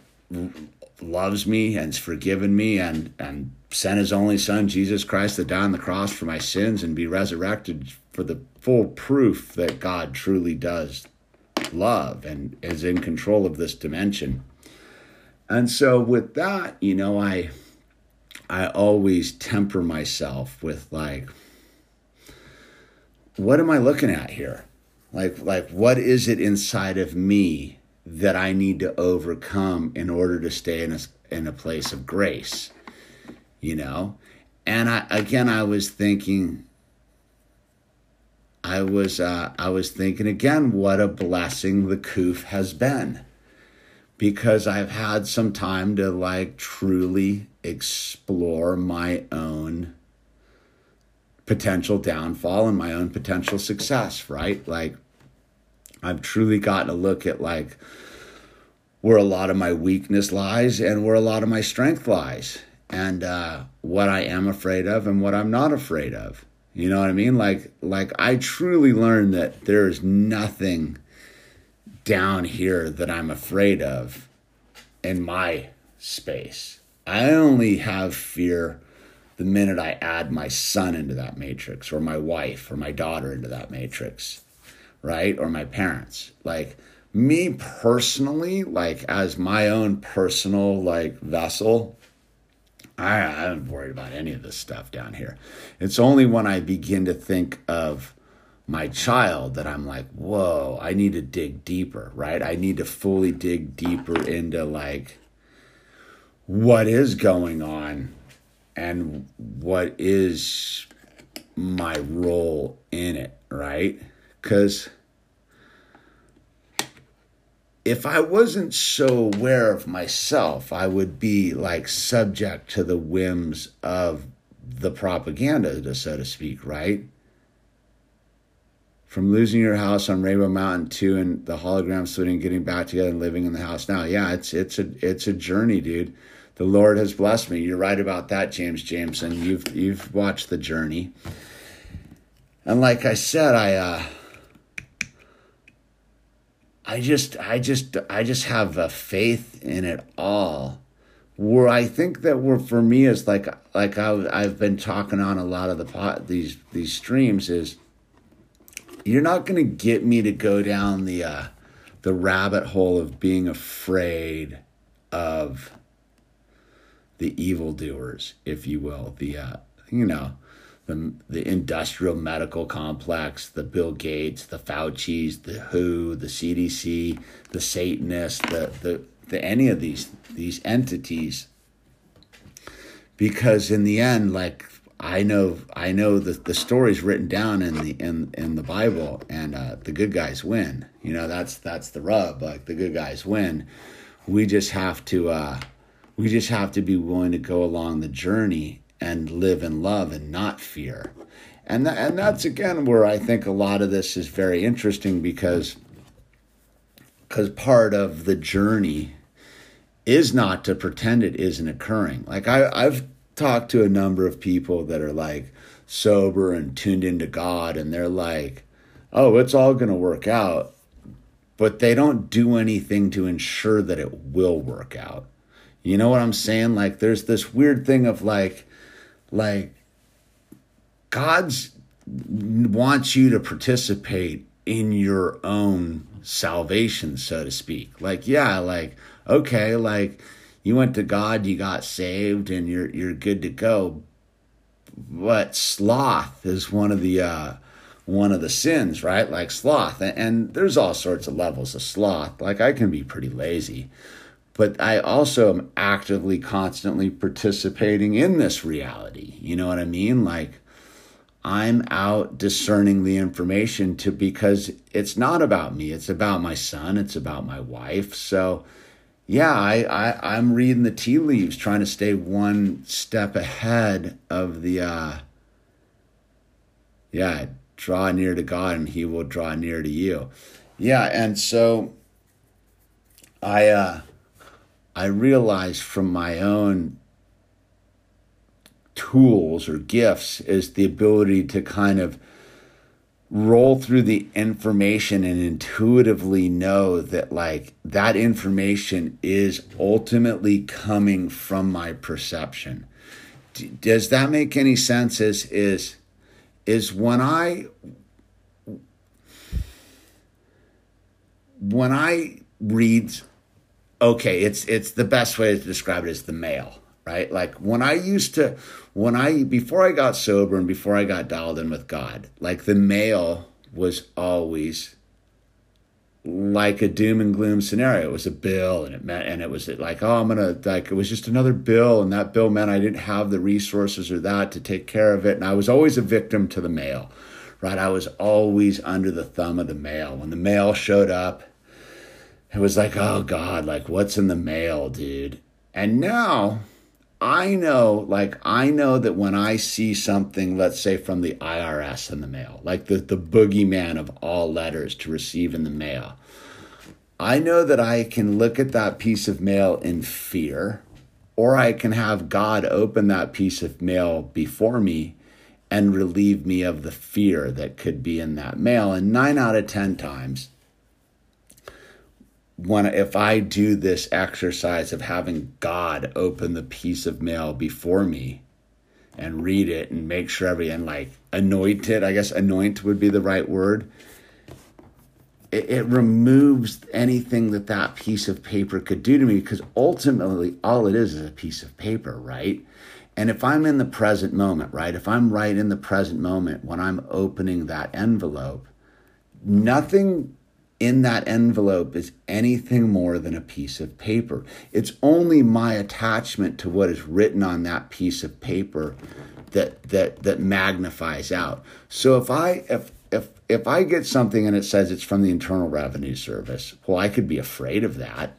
loves me and has forgiven me and, and sent his only son, Jesus Christ, to die on the cross for my sins and be resurrected for the full proof that God truly does love and is in control of this dimension. And so with that, you know, I I always temper myself with like what am I looking at here? Like like what is it inside of me that I need to overcome in order to stay in a, in a place of grace, you know? And I, again, I was thinking, I was, uh, I was thinking again, what a blessing the coof has been because I've had some time to like truly explore my own potential downfall and my own potential success, right? Like I've truly gotten a look at like where a lot of my weakness lies and where a lot of my strength lies and uh, what I am afraid of and what I'm not afraid of. You know what I mean? Like like I truly learned that there is nothing down here that I'm afraid of in my space. I only have fear the minute I add my son into that matrix or my wife or my daughter into that matrix, right? Or my parents. Like me personally, like as my own personal like vessel, I, I'm worried about any of this stuff down here. It's only when I begin to think of my child that I'm like, whoa, I need to dig deeper, right? I need to fully dig deeper into like what is going on and what is my role in it, right? Because if I wasn't so aware of myself, I would be like subject to the whims of the propaganda, so to speak, right? From losing your house on Rainbow Mountain to and the hologram splitting, getting back together and living in the house now. Yeah, it's it's a it's a journey, dude the Lord has blessed me. You're right about that, James Jameson. You've you've watched the journey. And like I said, I uh I just I just I just have a faith in it all. Where I think that we're for me is like like I, I've been talking on a lot of the pot these these streams is you're not to get me to go down the uh, the rabbit hole of being afraid of the evildoers, if you will, the uh, you know, the the industrial medical complex, the Bill Gates, the Fauci's, the WHO, the CDC, the Satanists, the the, the any of these these entities. Because in the end, like I know, I know the the story's written down in the in in the Bible, and uh, the good guys win. You know, that's that's the rub. Like the good guys win. We just have to. Uh, we just have to be willing to go along the journey and live in love and not fear. And that, and that's again where I think a lot of this is very interesting because because part of the journey is not to pretend it isn't occurring. Like I, I've talked to a number of people that are like sober and tuned into God, and they're like, "Oh, it's all going to work out," but they don't do anything to ensure that it will work out. You know what I'm saying? Like there's this weird thing of like like God's wants you to participate in your own salvation, so to speak. Like, yeah, like, okay, like you went to God, you got saved, and you're you're good to go. But sloth is one of the uh one of the sins, right? Like sloth. And, and there's all sorts of levels of sloth. Like I can be pretty lazy but I also am actively, constantly participating in this reality. You know what I mean? Like, I'm out discerning the information to because it's not about me. It's about my son. It's about my wife. So, yeah, I, I I'm reading the tea leaves, trying to stay one step ahead of the. uh Yeah, draw near to God, and He will draw near to you. Yeah, and so I. uh I realized from my own tools or gifts is the ability to kind of roll through the information and intuitively know that like that information is ultimately coming from my perception. D- does that make any sense? Is is is when i when i read okay, it's it's the best way to describe it is the mail, right? Like when I used to when I before I got sober and before I got dialed in with God, like the mail was always like a doom and gloom scenario. It was a bill and it meant and it was like, oh I'm gonna like it was just another bill, and that bill meant I didn't have the resources or that to take care of it. And I was always a victim to the mail. Right. I was always under the thumb of the mail. When the mail showed up, it was like, oh God, like what's in the mail, dude? And now I know, like, I know that when I see something, let's say from the IRS in the mail, like the, the boogeyman of all letters to receive in the mail, I know that I can look at that piece of mail in fear, or I can have God open that piece of mail before me and relieve me of the fear that could be in that mail. And nine out of 10 times, when if I do this exercise of having God open the piece of mail before me and read it and make sure every and like anoint it, I guess anoint would be the right word. It, it removes anything that that piece of paper could do to me because ultimately all it is is a piece of paper, right? And if I'm in the present moment, right? If I'm right in the present moment when I'm opening that envelope, nothing in that envelope is anything more than a piece of paper. It's only my attachment to what is written on that piece of paper that that that magnifies out. So if I if if if I get something and it says it's from the Internal Revenue Service, well I could be afraid of that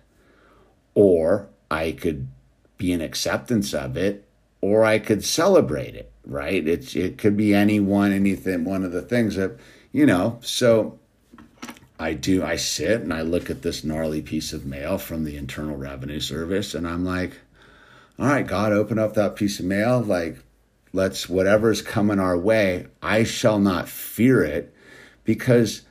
or I could be in acceptance of it or I could celebrate it, right? It's it could be any one, anything, one of the things that, you know, so I do I sit and I look at this gnarly piece of mail from the Internal Revenue Service and I'm like, all right, God, open up that piece of mail. Like, let's whatever's coming our way, I shall not fear it because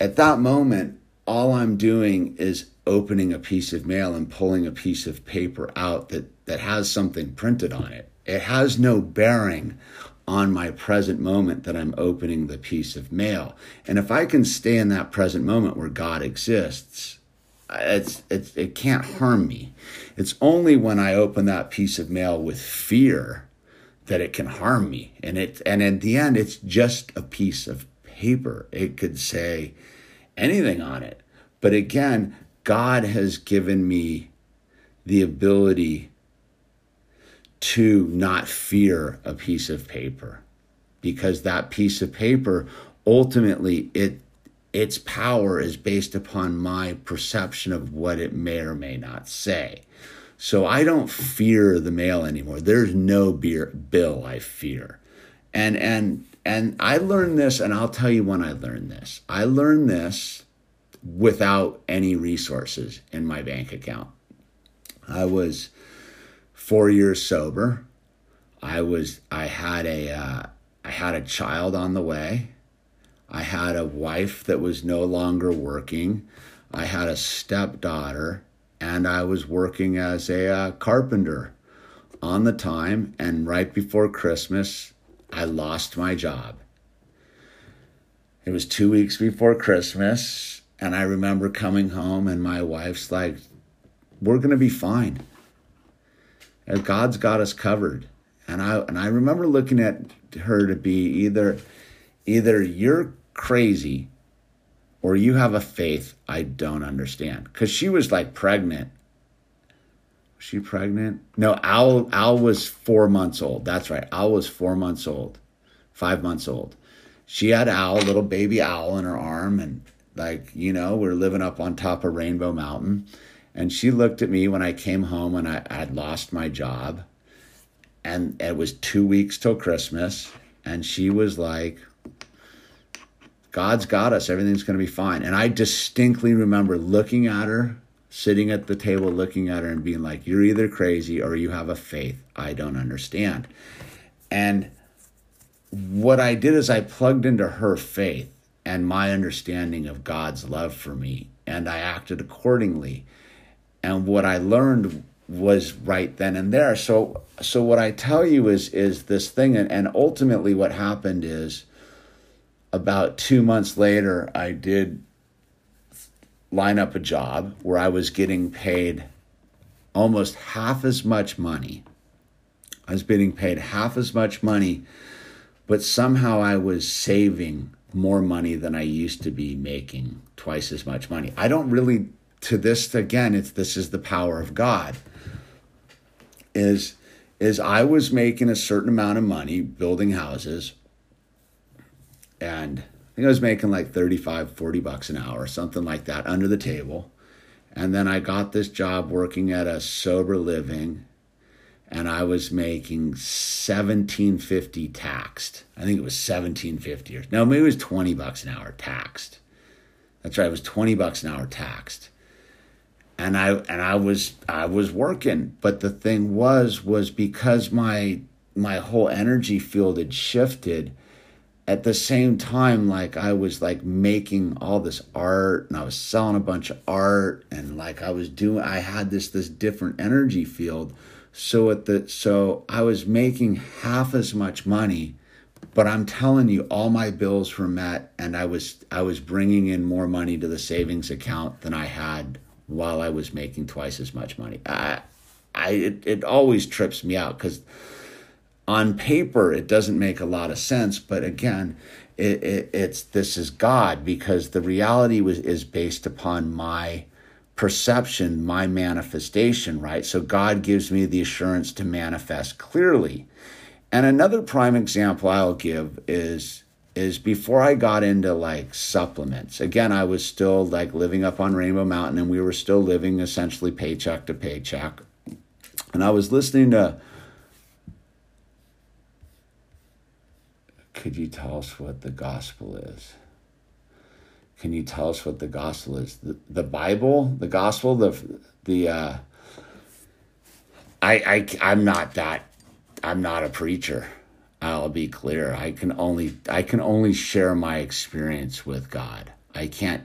at that moment, all I'm doing is opening a piece of mail and pulling a piece of paper out that that has something printed on it. It has no bearing on my present moment that I'm opening the piece of mail. And if I can stay in that present moment where God exists, it's, it's it can't harm me. It's only when I open that piece of mail with fear that it can harm me. And it and in the end it's just a piece of paper. It could say anything on it. But again, God has given me the ability to not fear a piece of paper because that piece of paper ultimately it its power is based upon my perception of what it may or may not say. So I don't fear the mail anymore. There's no beer, bill I fear. And and and I learned this and I'll tell you when I learned this. I learned this without any resources in my bank account. I was four years sober. I was I had a uh, I had a child on the way. I had a wife that was no longer working. I had a stepdaughter, and I was working as a uh, carpenter on the time. And right before Christmas, I lost my job. It was two weeks before Christmas, and I remember coming home, and my wife's like, "We're gonna be fine." And God's got us covered. And I and I remember looking at her to be either either you're crazy or you have a faith I don't understand. Cause she was like pregnant. Was she pregnant? No, Al Al was four months old. That's right. Al was four months old, five months old. She had Al, little baby Al in her arm, and like, you know, we're living up on top of Rainbow Mountain. And she looked at me when I came home and I had lost my job. And it was two weeks till Christmas. And she was like, God's got us. Everything's going to be fine. And I distinctly remember looking at her, sitting at the table, looking at her and being like, You're either crazy or you have a faith I don't understand. And what I did is I plugged into her faith and my understanding of God's love for me, and I acted accordingly and what I learned was right then and there. So so what I tell you is is this thing and, and ultimately what happened is about two months later I did line up a job where I was getting paid almost half as much money. I was getting paid half as much money, but somehow I was saving more money than I used to be making twice as much money. I don't really to this again it's this is the power of god. Is is i was making a certain amount of money building houses and i think i was making like 35 40 bucks an hour something like that under the table. And then i got this job working at a sober living and i was making 1750 taxed. I think it was 1750 or no maybe it was 20 bucks an hour taxed. That's right it was 20 bucks an hour taxed and I and I was I was working, but the thing was was because my my whole energy field had shifted. at the same time, like I was like making all this art and I was selling a bunch of art and like I was doing I had this this different energy field. So at the so I was making half as much money, but I'm telling you, all my bills were met and I was I was bringing in more money to the savings account than I had while I was making twice as much money. I I it, it always trips me out because on paper it doesn't make a lot of sense but again it, it, it's this is god because the reality was is based upon my perception my manifestation right so god gives me the assurance to manifest clearly and another prime example i'll give is is before i got into like supplements again i was still like living up on rainbow mountain and we were still living essentially paycheck to paycheck and i was listening to could you tell us what the gospel is? Can you tell us what the gospel is? The, the Bible, the gospel, the the uh, I I I'm not that I'm not a preacher. I'll be clear. I can only I can only share my experience with God. I can't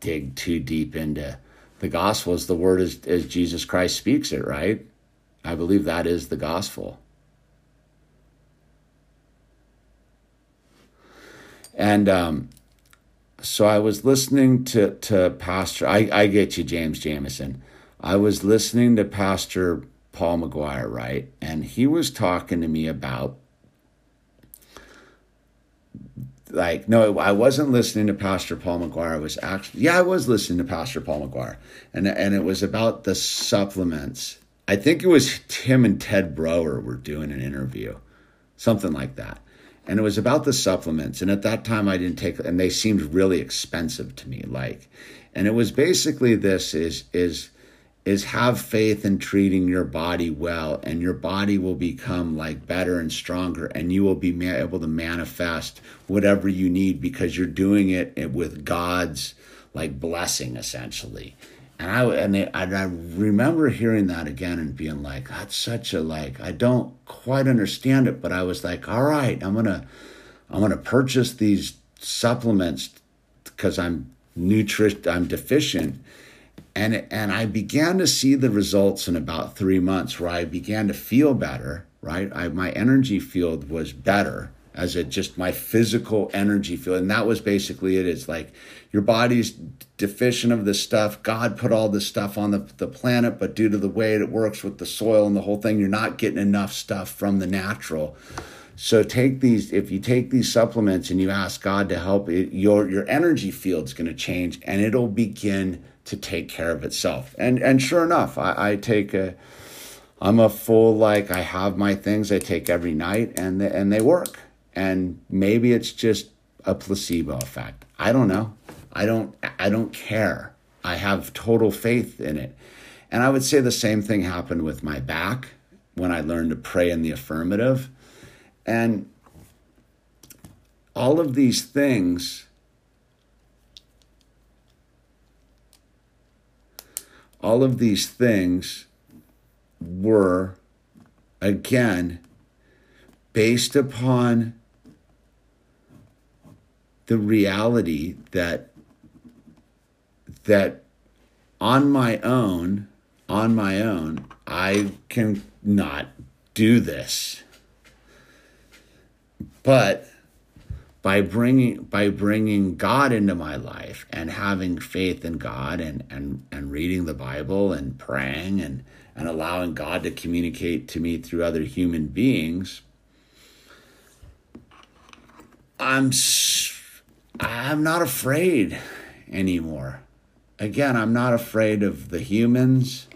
dig too deep into the gospel as the word as, as Jesus Christ speaks it, right? I believe that is the gospel. And um, so I was listening to, to Pastor, I, I get you, James Jameson. I was listening to Pastor Paul McGuire, right? And he was talking to me about, like, no, I wasn't listening to Pastor Paul McGuire. I was actually, yeah, I was listening to Pastor Paul McGuire. And, and it was about the supplements. I think it was Tim and Ted Broer were doing an interview, something like that and it was about the supplements and at that time i didn't take and they seemed really expensive to me like and it was basically this is is is have faith in treating your body well and your body will become like better and stronger and you will be able to manifest whatever you need because you're doing it with god's like blessing essentially and I and, I remember hearing that again and being like, that's such a like I don't quite understand it, but I was like, all right, I'm gonna I'm gonna purchase these supplements because I'm nutrition I'm deficient. And and I began to see the results in about three months where I began to feel better, right? I, my energy field was better as a just my physical energy field. And that was basically it. It's like your body's deficient of this stuff. God put all this stuff on the, the planet, but due to the way it works with the soil and the whole thing, you're not getting enough stuff from the natural. So take these. If you take these supplements and you ask God to help, it, your your energy field's going to change, and it'll begin to take care of itself. And and sure enough, I, I take a. I'm a full like I have my things I take every night, and they, and they work. And maybe it's just a placebo effect. I don't know. I don't I don't care. I have total faith in it. And I would say the same thing happened with my back when I learned to pray in the affirmative. And all of these things all of these things were again based upon the reality that that on my own, on my own, I can not do this. But by bringing by bringing God into my life and having faith in God and and and reading the Bible and praying and and allowing God to communicate to me through other human beings, I'm I'm not afraid anymore again, I'm not afraid of the humans.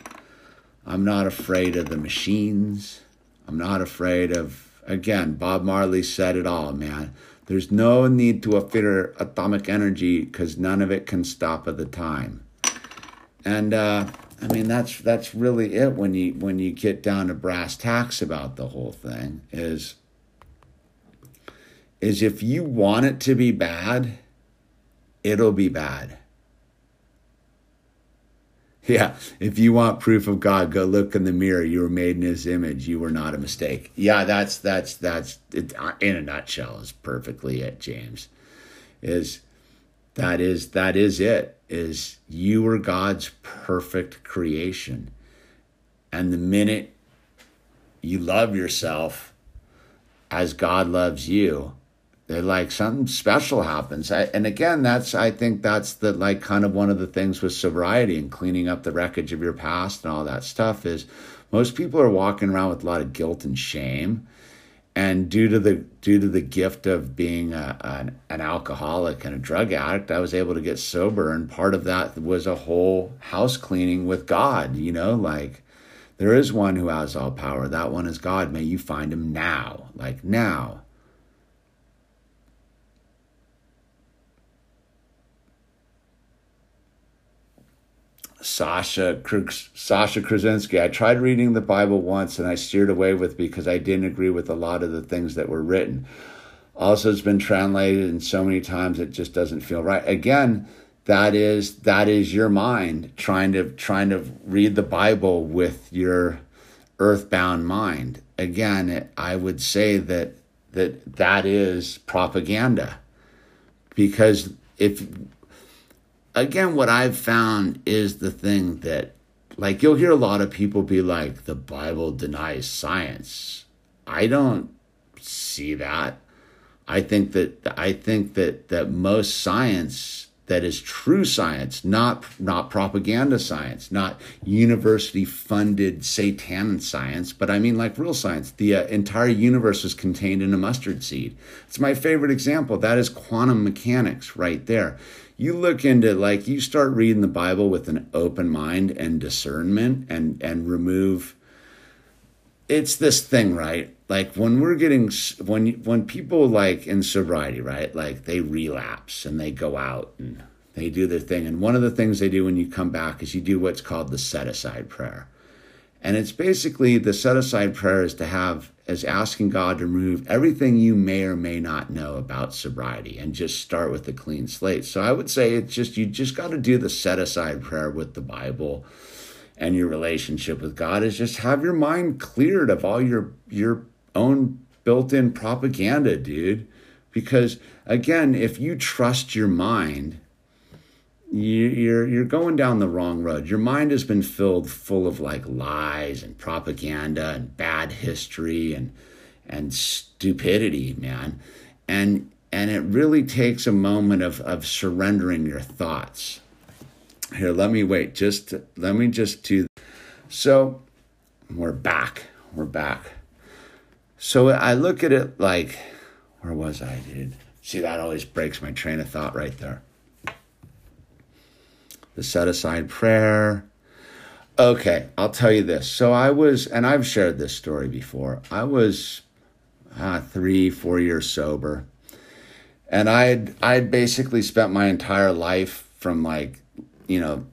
I'm not afraid of the machines. I'm not afraid of, again, Bob Marley said it all, man. There's no need to fear atomic energy because none of it can stop at the time. And uh, I mean, that's that's really it when you when you get down to brass tacks about the whole thing. Is is if you want it to be bad, it'll be bad Yeah, if you want proof of God, go look in the mirror. You were made in His image. You were not a mistake. Yeah, that's that's that's it, uh, in a nutshell is perfectly it. James is that is that is it. Is you were God's perfect creation, and the minute you love yourself as God loves you, they're like something special happens. I, and again, that's I think that's the like kind of one of the things with sobriety and cleaning up the wreckage of your past and all that stuff is most people are walking around with a lot of guilt and shame. And due to the due to the gift of being a, an, an alcoholic and a drug addict, I was able to get sober, and part of that was a whole house cleaning with God. You know, like there is one who has all power. That one is God. May you find him now, like now Sasha Sasha Krasinski. I tried reading the Bible once and I steered away with because I didn't agree with a lot of the things that were written. Also, it's been translated in so many times it just doesn't feel right. Again, that is that is your mind trying to trying to read the Bible with your earthbound mind. Again, it, I would say that that that is propaganda because if again, what I've found is the thing that, like, you'll hear a lot of people be like, the Bible denies science. I don't see that. I think that I think that that most science that is true science, not not propaganda science, not university funded satan science, but I mean like real science. The uh, entire universe is contained in a mustard seed. It's my favorite example. That is quantum mechanics right there you look into like you start reading the bible with an open mind and discernment and and remove it's this thing right? Like when we're getting when when people like in sobriety right like they relapse and they go out and they do their thing. And one of the things they do when you come back is you do what's called the set aside prayer. And it's basically the set aside prayer is to have as asking God to remove everything you may or may not know about sobriety and just start with a clean slate. So I would say it's just you just got to do the set aside prayer with the Bible and your relationship with God is just have your mind cleared of all your your own built-in propaganda, dude. Because again, if you trust your mind, you're you're going down the wrong road. Your mind has been filled full of like lies and propaganda and bad history and and stupidity, man. And and it really takes a moment of of surrendering your thoughts. Here, let me wait. Just let me just do. So we're back. We're back. So I look at it like, where was I, dude? See, that always breaks my train of thought right there the set aside prayer. Okay, I'll tell you this. So I was, and I've shared this story before. I was uh, three, four years sober, and I had I had basically spent my entire life from like, you know,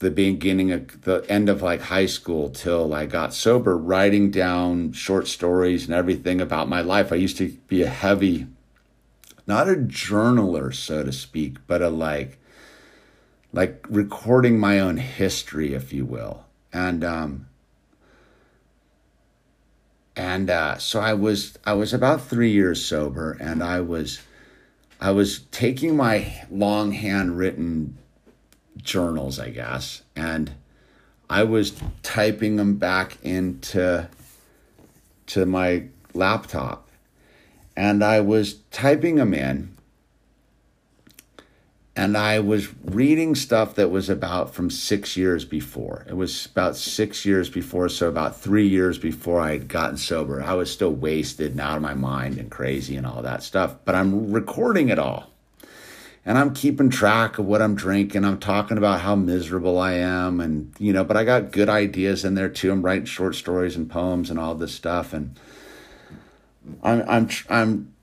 the beginning of the end of like high school till I got sober, writing down short stories and everything about my life. I used to be a heavy, not a journaler, so to speak, but a like like recording my own history, if you will. And um, and uh, so I was I was about three years sober, and I was I was taking my long handwritten journals, I guess, and I was typing them back into to my laptop, and I was typing them in and I was reading stuff that was about from six years before. It was about six years before, so about three years before I had gotten sober. I was still wasted and out of my mind and crazy and all that stuff, but I'm recording it all. And I'm keeping track of what I'm drinking. I'm talking about how miserable I am, and you know, but I got good ideas in there too. I'm writing short stories and poems and all this stuff, and I'm I'm I'm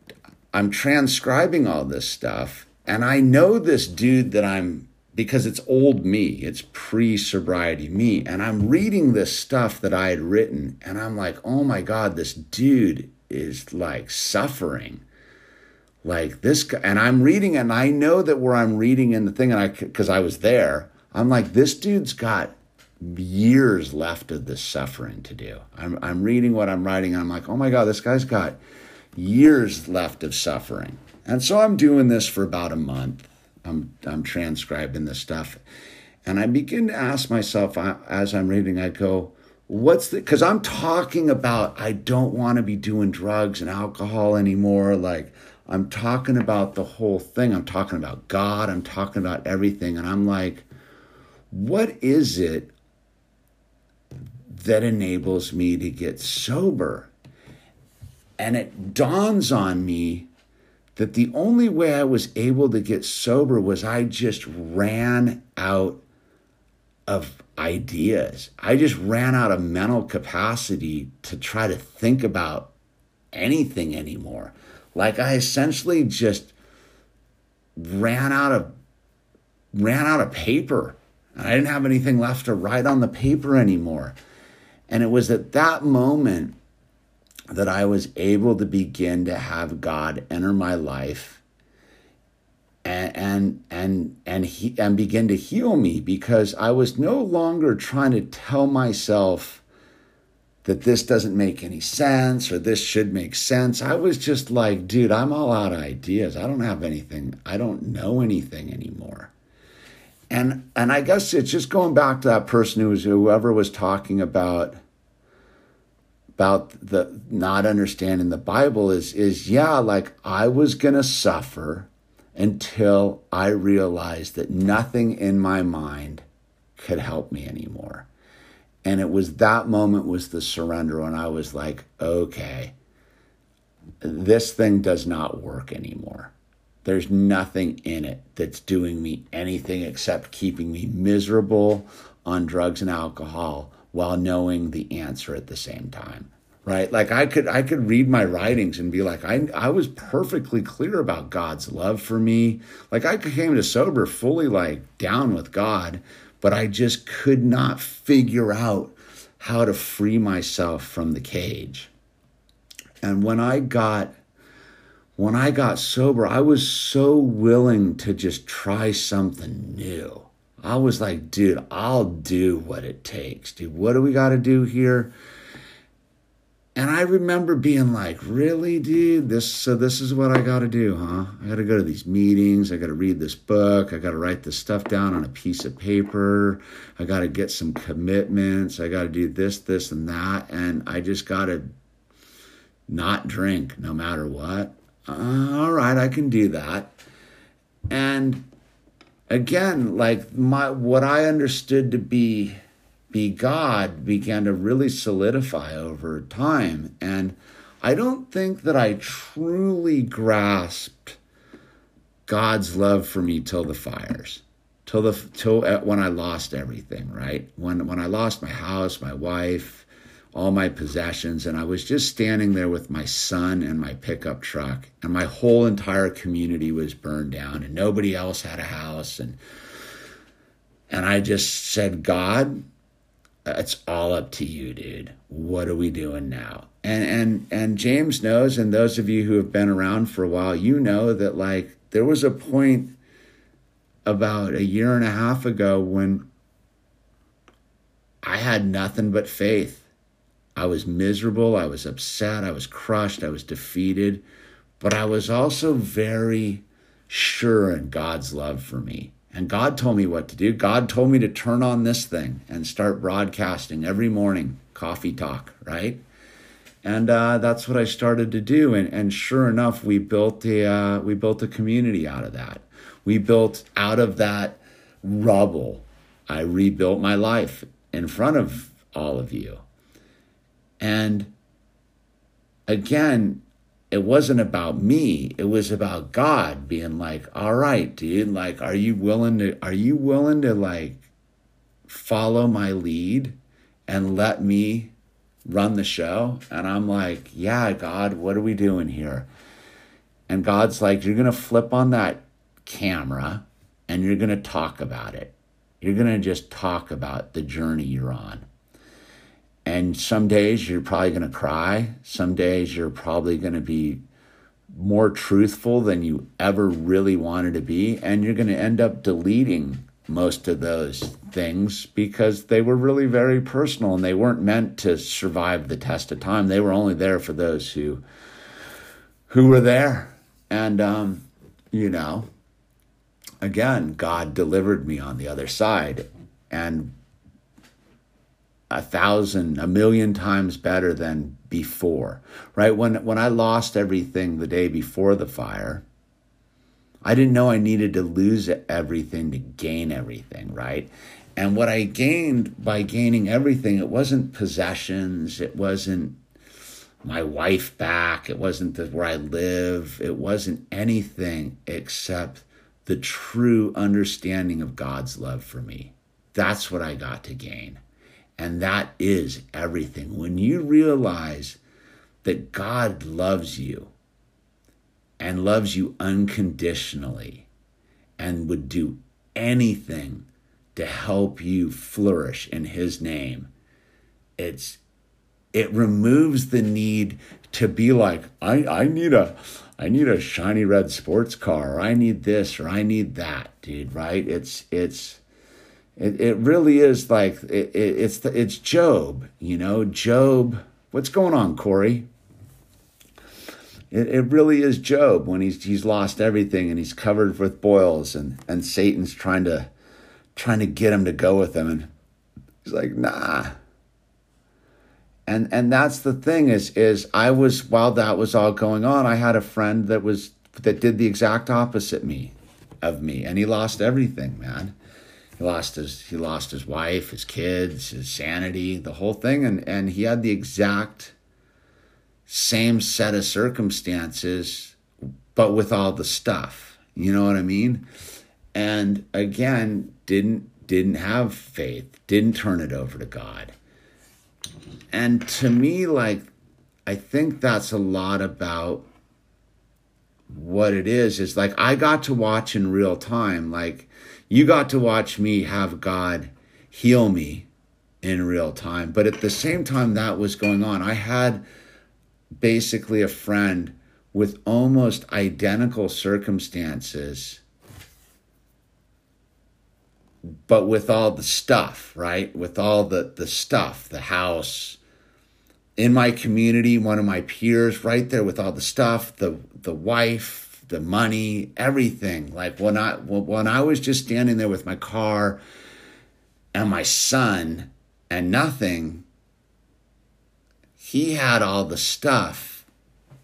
I'm transcribing all this stuff and I know this dude that I'm because it's old me, it's pre sobriety me. And I'm reading this stuff that I had written, and I'm like, oh my God, this dude is like suffering. Like this guy, and I'm reading, and I know that where I'm reading in the thing, and I, because I was there, I'm like, this dude's got years left of this suffering to do. I'm, I'm reading what I'm writing, and I'm like, oh my God, this guy's got years left of suffering. And so I'm doing this for about a month. I'm, I'm transcribing this stuff. And I begin to ask myself as I'm reading, I go, what's the, because I'm talking about, I don't want to be doing drugs and alcohol anymore. Like, I'm talking about the whole thing. I'm talking about God. I'm talking about everything. And I'm like, what is it that enables me to get sober? And it dawns on me that the only way I was able to get sober was I just ran out of ideas. I just ran out of mental capacity to try to think about anything anymore. Like I essentially just ran out of ran out of paper. I didn't have anything left to write on the paper anymore. And it was at that moment that I was able to begin to have God enter my life and and and and, he, and begin to heal me because I was no longer trying to tell myself that this doesn't make any sense or this should make sense. I was just like, dude, I'm all out of ideas. I don't have anything. I don't know anything anymore. And and I guess it's just going back to that person who was whoever was talking about about the not understanding the Bible is is yeah, like I was gonna suffer until I realized that nothing in my mind could help me anymore. And it was that moment was the surrender when I was like, okay, this thing does not work anymore. There's nothing in it that's doing me anything except keeping me miserable on drugs and alcohol while knowing the answer at the same time right? Like i could i could read my writings and be like i i was perfectly clear about god's love for me. Like i came to sober fully like down with god but i just could not figure out how to free myself from the cage. And when i got when i got sober i was so willing to just try something new I was like, dude, I'll do what it takes. Dude, what do we got to do here? And I remember being like, really, dude? This so this is what I gotta do, huh? I gotta go to these meetings, I gotta read this book, I gotta write this stuff down on a piece of paper, I gotta get some commitments, I gotta do this, this, and that, and I just gotta not drink no matter what. Uh, all right, I can do that. And again, like my what I understood to be be God began to really solidify over time. And I don't think that I truly grasped God's love for me till the fires, till the till when I lost everything, right? When when I lost my house, my wife, all my possessions, and I was just standing there with my son and my pickup truck, and my whole entire community was burned down, and nobody else had a house, and and I just said, God, it's all up to you, dude. What are we doing now? And and and James knows, and those of you who have been around for a while, you know that like there was a point about a year and a half ago when I had nothing but faith. I was miserable, I was upset, I was crushed, I was defeated, but I was also very sure in God's love for me. And God told me what to do. God told me to turn on this thing and start broadcasting every morning, coffee talk, right? And uh, that's what I started to do. And, and sure enough, we built a uh, we built a community out of that. We built out of that rubble. I rebuilt my life in front of all of you. And again, it wasn't about me. It was about god being like all right dude like are you willing to are you willing to like follow my lead and let me run the show? And i'm like yeah god what are we doing here? And god's like you're gonna flip on that camera and you're gonna talk about it. You're gonna just talk about the journey you're on and some days you're probably going to cry. Some days you're probably going to be more truthful than you ever really wanted to be. And you're going to end up deleting most of those things because they were really very personal and they weren't meant to survive the test of time. They were only there for those who who were there. And um, you know, again, God delivered me on the other side and a thousand, a million times better than before. Right? When when I lost everything the day before the fire, I didn't know I needed to lose everything to gain everything, right? And what I gained by gaining everything, it wasn't possessions, it wasn't my wife back, it wasn't the, where I live, it wasn't anything except the true understanding of God's love for me. That's what I got to gain. And that is everything. When you realize that God loves you, and loves you unconditionally and would do anything to help you flourish in his name it's it removes the need to be like i i need a i need a shiny red sports car or i need this or i need that dude right it's it's it, it really is like it, it, it's the, it's job you know job. What's going on corey? It, it really is Job when he's he's lost everything and he's covered with boils and and Satan's trying to trying to get him to go with him. And he's like nah. And and that's the thing is is I was while that was all going on I had a friend that was that did the exact opposite me of me. And he lost everything man he lost his he lost his wife his kids his sanity the whole thing and and he had the exact same set of circumstances, but with all the stuff. You know what I mean? And again, didn't didn't have faith, didn't turn it over to God. And to me, like, I think that's a lot about what it is. Is like I got to watch in real time. Like you got to watch me have God heal me in real time. But at the same time that was going on, I had basically a friend with almost identical circumstances, but with all the stuff, right? With all the, the stuff, the house. In my community, one of my peers right there with all the stuff, the the wife, the money, everything. Like when I when I was just standing there with my car and my son and nothing, he had all the stuff,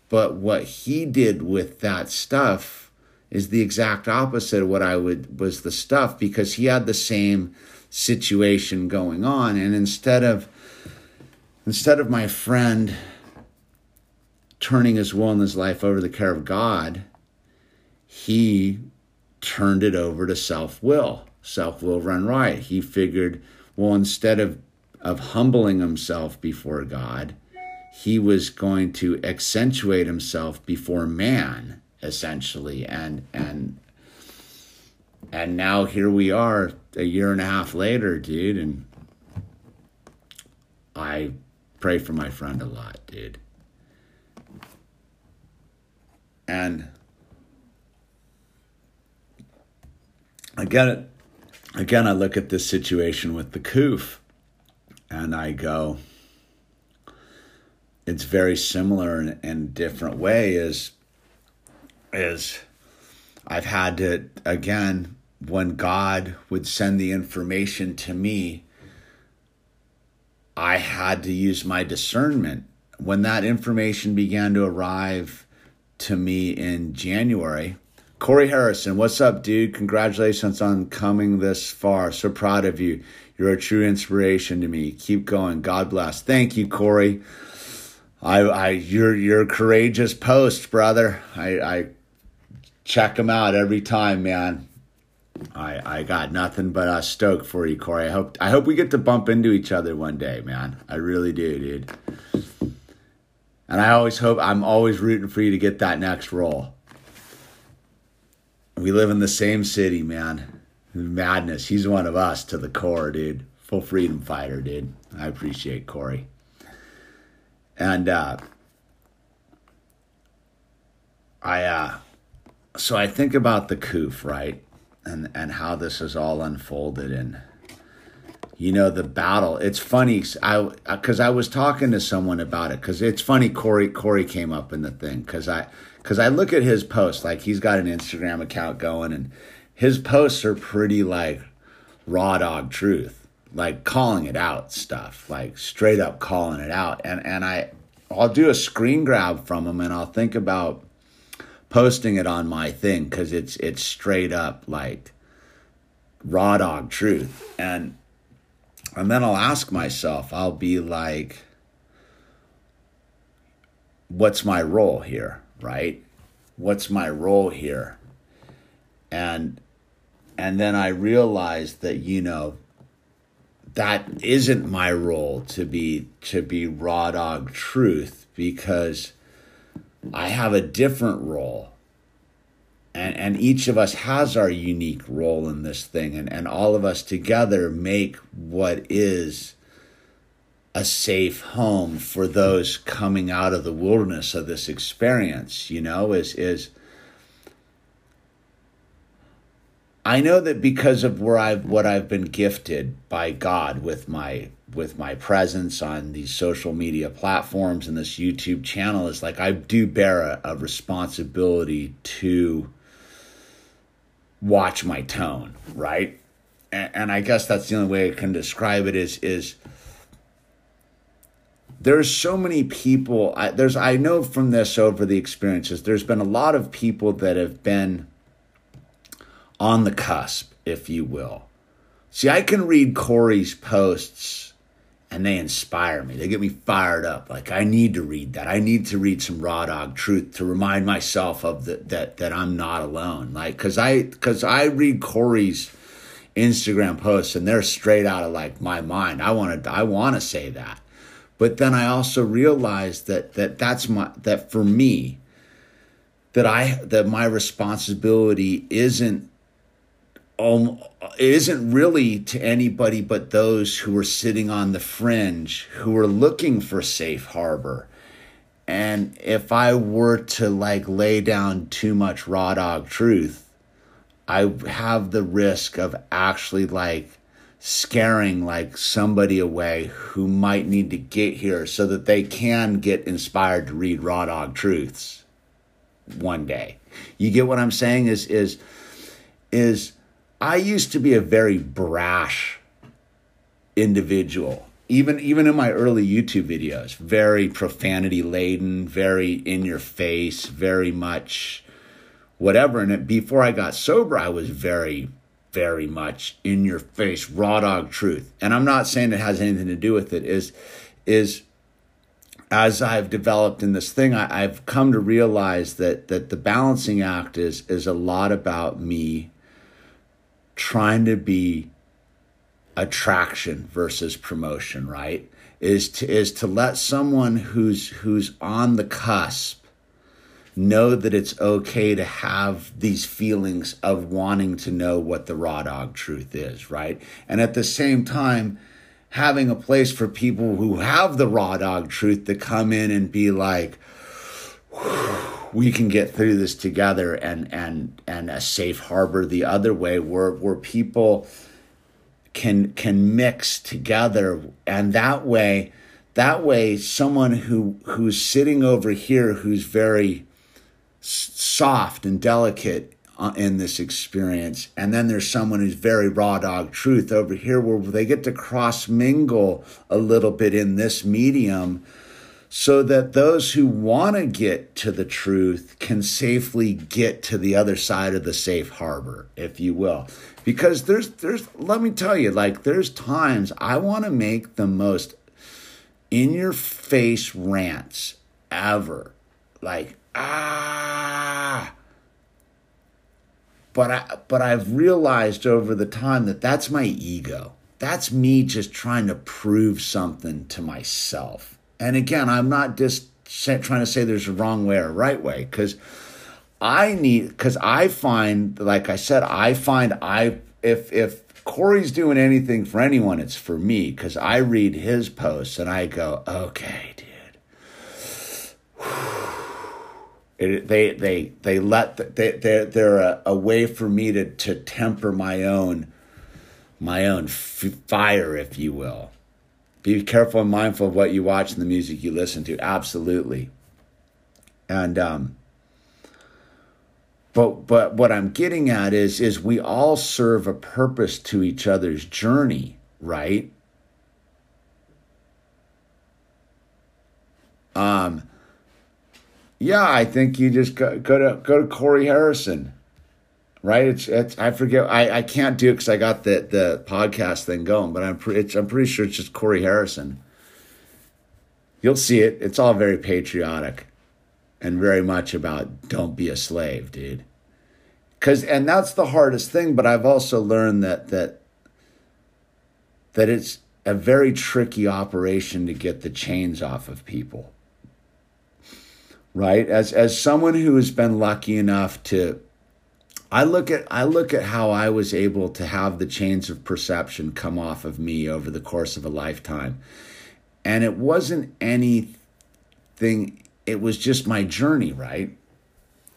but what he did with that stuff is the exact opposite of what I would was the stuff because he had the same situation going on and instead of instead of my friend turning his will and his life over to the care of God, he turned it over to self will. Self will run riot. He figured, well, instead of of humbling himself before God, he was going to accentuate himself before man essentially and and and now here we are a year and a half later dude and i pray for my friend a lot dude and again again i look at this situation with the coof and i go it's very similar in, in a different way is is I've had to again when God would send the information to me I had to use my discernment. When that information began to arrive to me in January Corey Harrison, what's up, dude? Congratulations on coming this far. So proud of you. You're a true inspiration to me. Keep going. God bless. Thank you, Corey. I, I, you're, you're courageous post, brother. I, I check them out every time, man. I, I got nothing but a stoke for you, Corey. I hope, I hope we get to bump into each other one day, man. I really do, dude. And I always hope, I'm always rooting for you to get that next role. We live in the same city, man. Madness. He's one of us to the core, dude. Full freedom fighter, dude. I appreciate Corey. And uh, I, uh, so I think about the coof, right? and and how this has all unfolded and you know the battle it's funny i because i was talking to someone about it because it's funny corey corey came up in the thing because i because i look at his posts like he's got an instagram account going and his posts are pretty like raw dog truth like calling it out stuff like straight up calling it out. And and i i'll do a screen grab from him and i'll think about posting it on my thing because it's it's straight up like raw dog truth. And and then I'll ask myself, I'll be like, what's my role here, right? What's my role here? And and then I realized that, you know, that isn't my role to be to be raw dog truth because I have a different role and and each of us has our unique role in this thing and and all of us together make what is a safe home for those coming out of the wilderness of this experience you know is is I know that because of where I've what I've been gifted by God with my with my presence on these social media platforms and this YouTube channel is like I do bear a, a responsibility to watch my tone, right? And, and I guess that's the only way I can describe it is is there's so many people I, there's i know from this over the experiences there's been a lot of people that have been on the cusp if you will see i can read corey's posts and they inspire me. They get me fired up. Like I need to read that. I need to read some raw dog truth to remind myself of the, that that I'm not alone. Like cuz I cuz I read Corey's Instagram posts and they're straight out of like my mind. I want to I want to say that. But then I also realized that that that's my that for me that I that my responsibility isn't um, isn't really to anybody but those who are sitting on the fringe who are looking for safe harbor. And if I were to like lay down too much raw dog truth, I have the risk of actually like scaring like somebody away who might need to get here so that they can get inspired to read raw dog truths one day. You get what I'm saying is is is I used to be a very brash individual. Even even in my early YouTube videos, very profanity laden, very in your face, very much whatever. And before I got sober, I was very, very much in your face, raw dog truth. And I'm not saying it has anything to do with it. Is is as I've developed in this thing, I, have come to realize that that the balancing act is is a lot about me trying to be attraction versus promotion, right? Is to is to let someone who's who's on the cusp know that it's okay to have these feelings of wanting to know what the raw dog truth is, right? And at the same time, having a place for people who have the raw dog truth to come in and be like, we can get through this together and and and a safe harbor the other way where where people can can mix together and that way that way someone who who's sitting over here who's very soft and delicate uh, in this experience and then there's someone who's very raw dog truth over here where they get to cross mingle a little bit in this medium so that those who want to get to the truth can safely get to the other side of the safe harbor, if you will. Because there's, there's, let me tell you, like, there's times I want to make the most in your face rants ever. Like, ah. But I, but I've realized over the time that that's my ego. That's me just trying to prove something to myself and again, I'm not just trying to say there's a wrong way or a right way because I need because I find, like I said, I find I if if Corey's doing anything for anyone, it's for me because I read his posts and I go, okay, dude. It, they they they let the, they they're, they're a, a way for me to to temper my own my own f- fire, if you will. Be careful and mindful of what you watch and the music you listen to. Absolutely. And um, but but what I'm getting at is is we all serve a purpose to each other's journey, right? Um, yeah, I think you just go, go to go to Corey Harrison, right? It's it's I forget I, I can't do it because I got the the podcast thing going, but I'm pre- I'm pretty sure it's just Corey Harrison. You'll see it. It's all very patriotic, and very much about don't be a slave, dude. Cause and that's the hardest thing. But I've also learned that that that it's a very tricky operation to get the chains off of people right? As as someone who has been lucky enough to I look at I look at how I was able to have the chains of perception come off of me over the course of a lifetime. And it wasn't anything it was just my journey, right?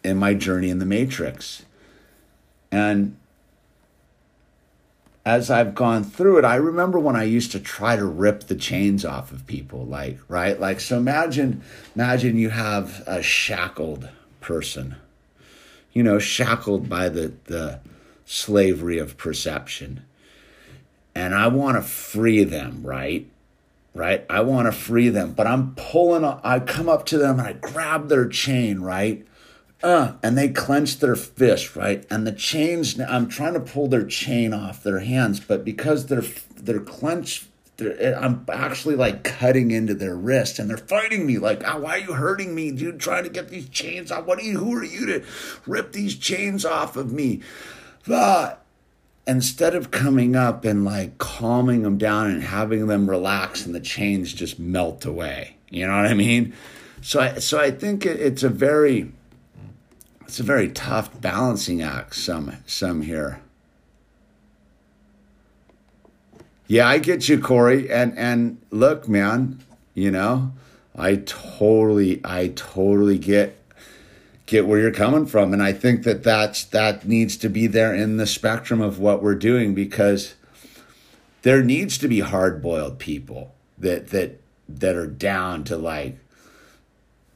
And my journey in the matrix. And as I've gone through it, I remember when I used to try to rip the chains off of people, like, right? Like, so imagine, imagine you have a shackled person, you know, shackled by the, the slavery of perception. And I want to free them, right? Right? I want to free them, but I'm pulling, I come up to them and I grab their chain, right? Uh, and they clench their fist, right? And the chains, I'm trying to pull their chain off their hands, but because they're they're clenched, they're, eh, I'm actually like cutting into their wrist, and they're fighting me like, oh, "Why are you hurting me, dude? Trying to get these chains off? What are you? Who are you to rip these chains off of me?" But instead of coming up and like calming them down and having them relax, and the chains just melt away, you know what I mean? So I so I think it, it's a very it's a very tough balancing act some some here. Yeah i get you corey. And and look man you know i totally i totally get get where you're coming from. And i think that that's that needs to be there in the spectrum of what we're doing because there needs to be hard-boiled people that that that are down to like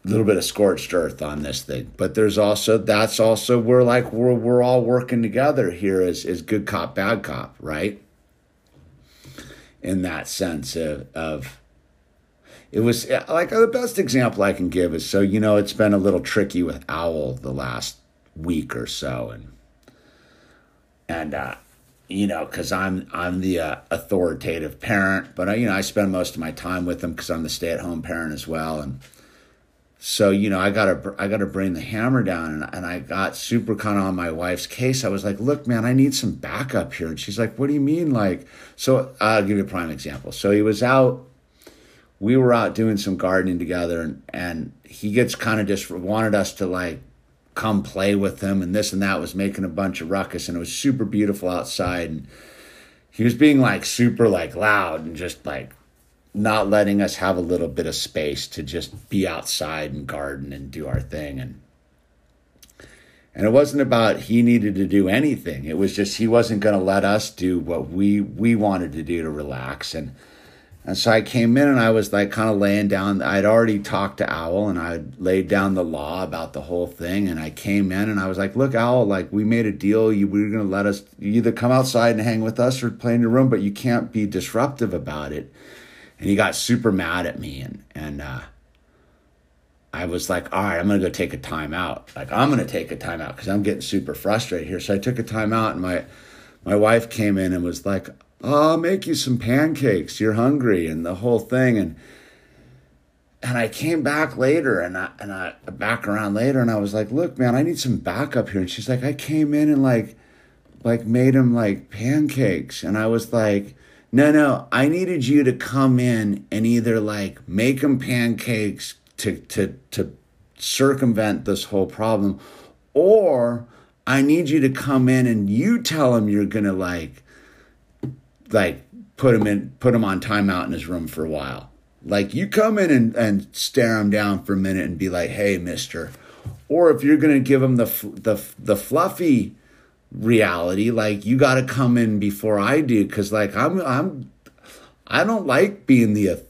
little bit of scorched earth on this thing. But there's also that's also we're like we're we're all working together here as as good cop bad cop, right? In that sense of, of it was like the best example I can give is so you know it's been a little tricky with Owl the last week or so and and uh you know because I'm I'm the uh, authoritative parent but I you know I spend most of my time with them because I'm the stay at home parent as well and so you know i gotta i gotta bring the hammer down and, and i got super kind of on my wife's case. I was like look man i need some backup here. And she's like what do you mean like so i'll give you a prime example. So he was out we were out doing some gardening together and, and he gets kind of just wanted us to like come play with him and this and that was making a bunch of ruckus and it was super beautiful outside and he was being like super like loud and just like not letting us have a little bit of space to just be outside and garden and do our thing and and it wasn't about he needed to do anything it was just he wasn't going to let us do what we we wanted to do to relax and and so I came in and I was like kind of laying down. I'd already talked to Owl and I laid down the law about the whole thing. And I came in and I was like, look, Owl, like we made a deal. You we were going to let us either come outside and hang with us or play in your room, but you can't be disruptive about it and he got super mad at me and and uh, I was like, all right, I'm gonna go take a timeout. Like I'm gonna take a timeout because I'm getting super frustrated here. So I took a timeout, and my my wife came in and was like, oh, I'll make you some pancakes. You're hungry, and the whole thing. And and I came back later, and I and I back around later, and I was like, look, man, I need some backup here. And she's like, I came in and like like made him like pancakes, and I was like no, no, I needed you to come in and either like make them pancakes to to to circumvent this whole problem, or I need you to come in and you tell him you're gonna like like put him in put him on timeout in his room for a while. Like you come in and, and stare him down for a minute and be like, hey, mister, or if you're going to give him the the the fluffy reality, like you got to come in before I do, because like I'm I'm I don't like being the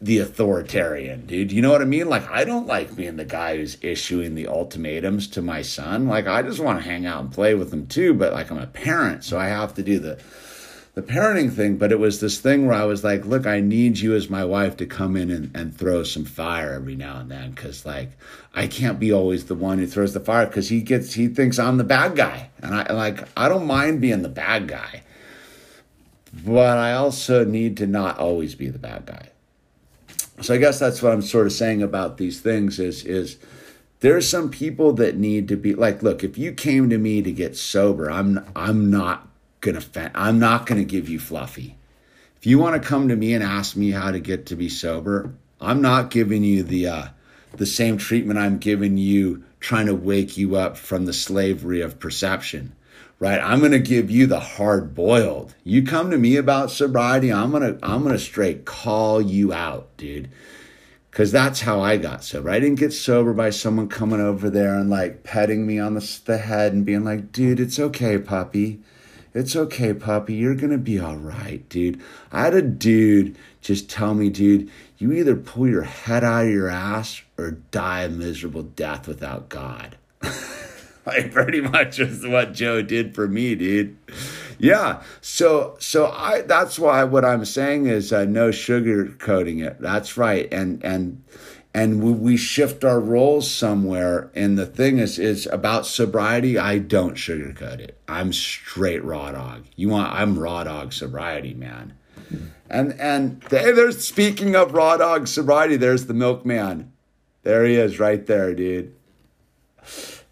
the authoritarian, dude. You know what I mean? Like I don't like being the guy who's issuing the ultimatums to my son. Like I just want to hang out and play with him too, but like I'm a parent, so I have to do the the parenting thing, but it was this thing where I was like, look, I need you as my wife to come in and, and throw some fire every now and then. Cause like, I can't be always the one who throws the fire cause he gets, he thinks I'm the bad guy. And I like, I don't mind being the bad guy, but I also need to not always be the bad guy. So I guess that's what I'm sort of saying about these things is, is, there's some people that need to be like look if you came to me to get sober i'm i'm not gonna I'm not gonna give you fluffy. If you want to come to me and ask me how to get to be sober, I'm not giving you the uh, the same treatment I'm giving you trying to wake you up from the slavery of perception. Right? I'm going to give you the hard boiled. You come to me about sobriety, I'm going to I'm going to straight call you out, dude. Cuz that's how I got sober. I didn't get sober by someone coming over there and like petting me on the, the head and being like, "Dude, it's okay, puppy." It's okay, puppy. You're going to be all right, dude. I had a dude just tell me, dude, you either pull your head out of your ass or die a miserable death without God. like pretty much is what Joe did for me, dude. Yeah. So so I that's why what I'm saying is uh, no sugarcoating it. That's right. And and and we shift our roles somewhere. And the thing is is about sobriety i don't sugarcoat it. I'm straight raw dog. You want i'm raw dog sobriety man. And and there's speaking of raw dog sobriety there's the milkman. There he is right there dude.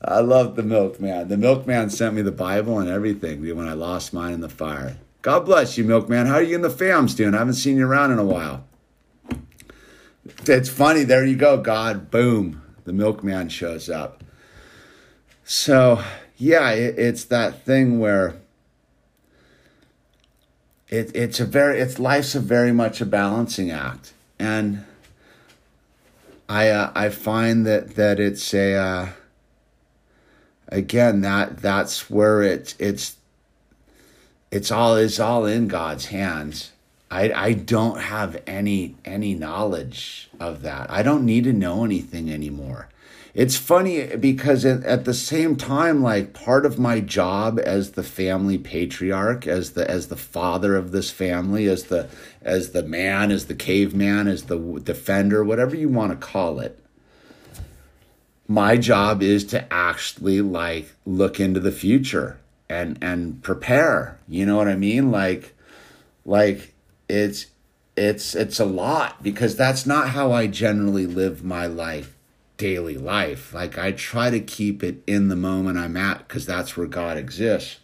I love the milkman. The milkman sent me the bible and everything when i lost mine in the fire. God bless you milkman. How are you in the fams doing? I haven't seen you around in a while it's funny. There you go. God, boom, the milkman shows up. So, yeah, it, it's that thing where it, it's a very, it's life's a very much a balancing act, and I uh, I find that that it's a uh, again that that's where it's it's it's all is all in God's hands I, I don't have any any knowledge of that. I don't need to know anything anymore. It's funny because at the same time, like part of my job as the family patriarch, as the as the father of this family, as the as the man, as the caveman, as the defender, whatever you want to call it. My job is to actually like look into the future and and prepare. You know what I mean? Like like it's it's it's a lot because that's not how I generally live my life daily life. Like I try to keep it in the moment I'm at cuz that's where God exists.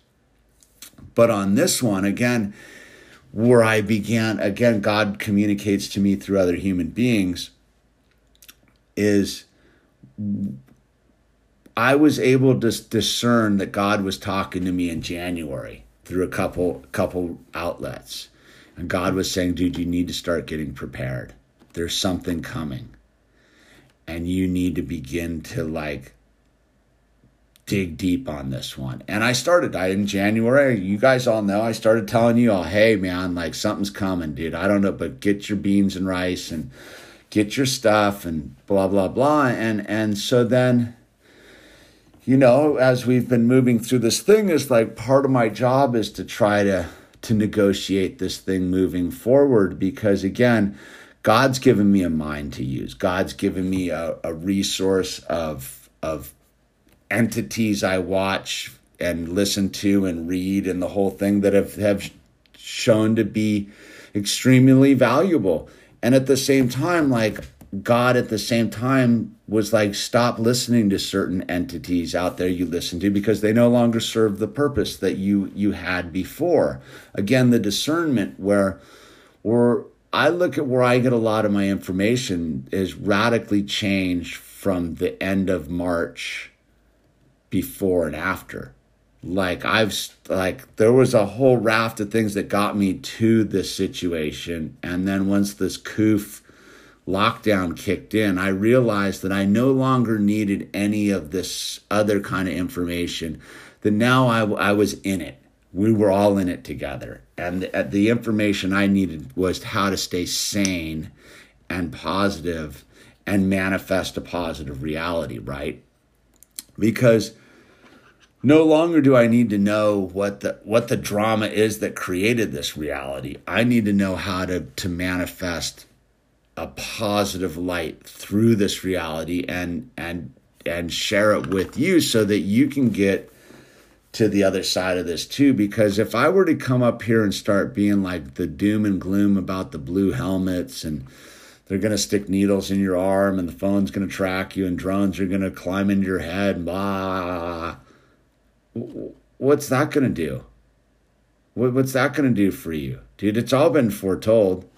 But on this one again where I began again God communicates to me through other human beings is I was able to discern that God was talking to me in January through a couple couple outlets and God was saying, dude, you need to start getting prepared. There's something coming. And you need to begin to like dig deep on this one. And I started I in January. You guys all know I started telling you all, hey man, like something's coming, dude. I don't know, but get your beans and rice and get your stuff and blah blah blah. And and so then you know, as we've been moving through this thing, is like part of my job is to try to to negotiate this thing moving forward because again god's given me a mind to use. God's given me a, a resource of of entities i watch and listen to and read and the whole thing that have, have shown to be extremely valuable. And at the same time like God at the same time was like, stop listening to certain entities out there you listen to because they no longer serve the purpose that you you had before. Again, the discernment where where I look at where I get a lot of my information is radically changed from the end of March before and after. Like I've like there was a whole raft of things that got me to this situation and then once this coof lockdown kicked in, I realized that I no longer needed any of this other kind of information. That now I, I was in it. We were all in it together. And the, uh, the information I needed was how to stay sane and positive and manifest a positive reality, right? Because no longer do I need to know what the what the drama is that created this reality. I need to know how to to manifest a positive light through this reality and and and share it with you so that you can get to the other side of this too because if I were to come up here and start being like the doom and gloom about the blue helmets and they're going to stick needles in your arm and the phone's going to track you and drones are going to climb into your head and blah what's that going to do? What's that going to do for you? Dude, it's all been foretold.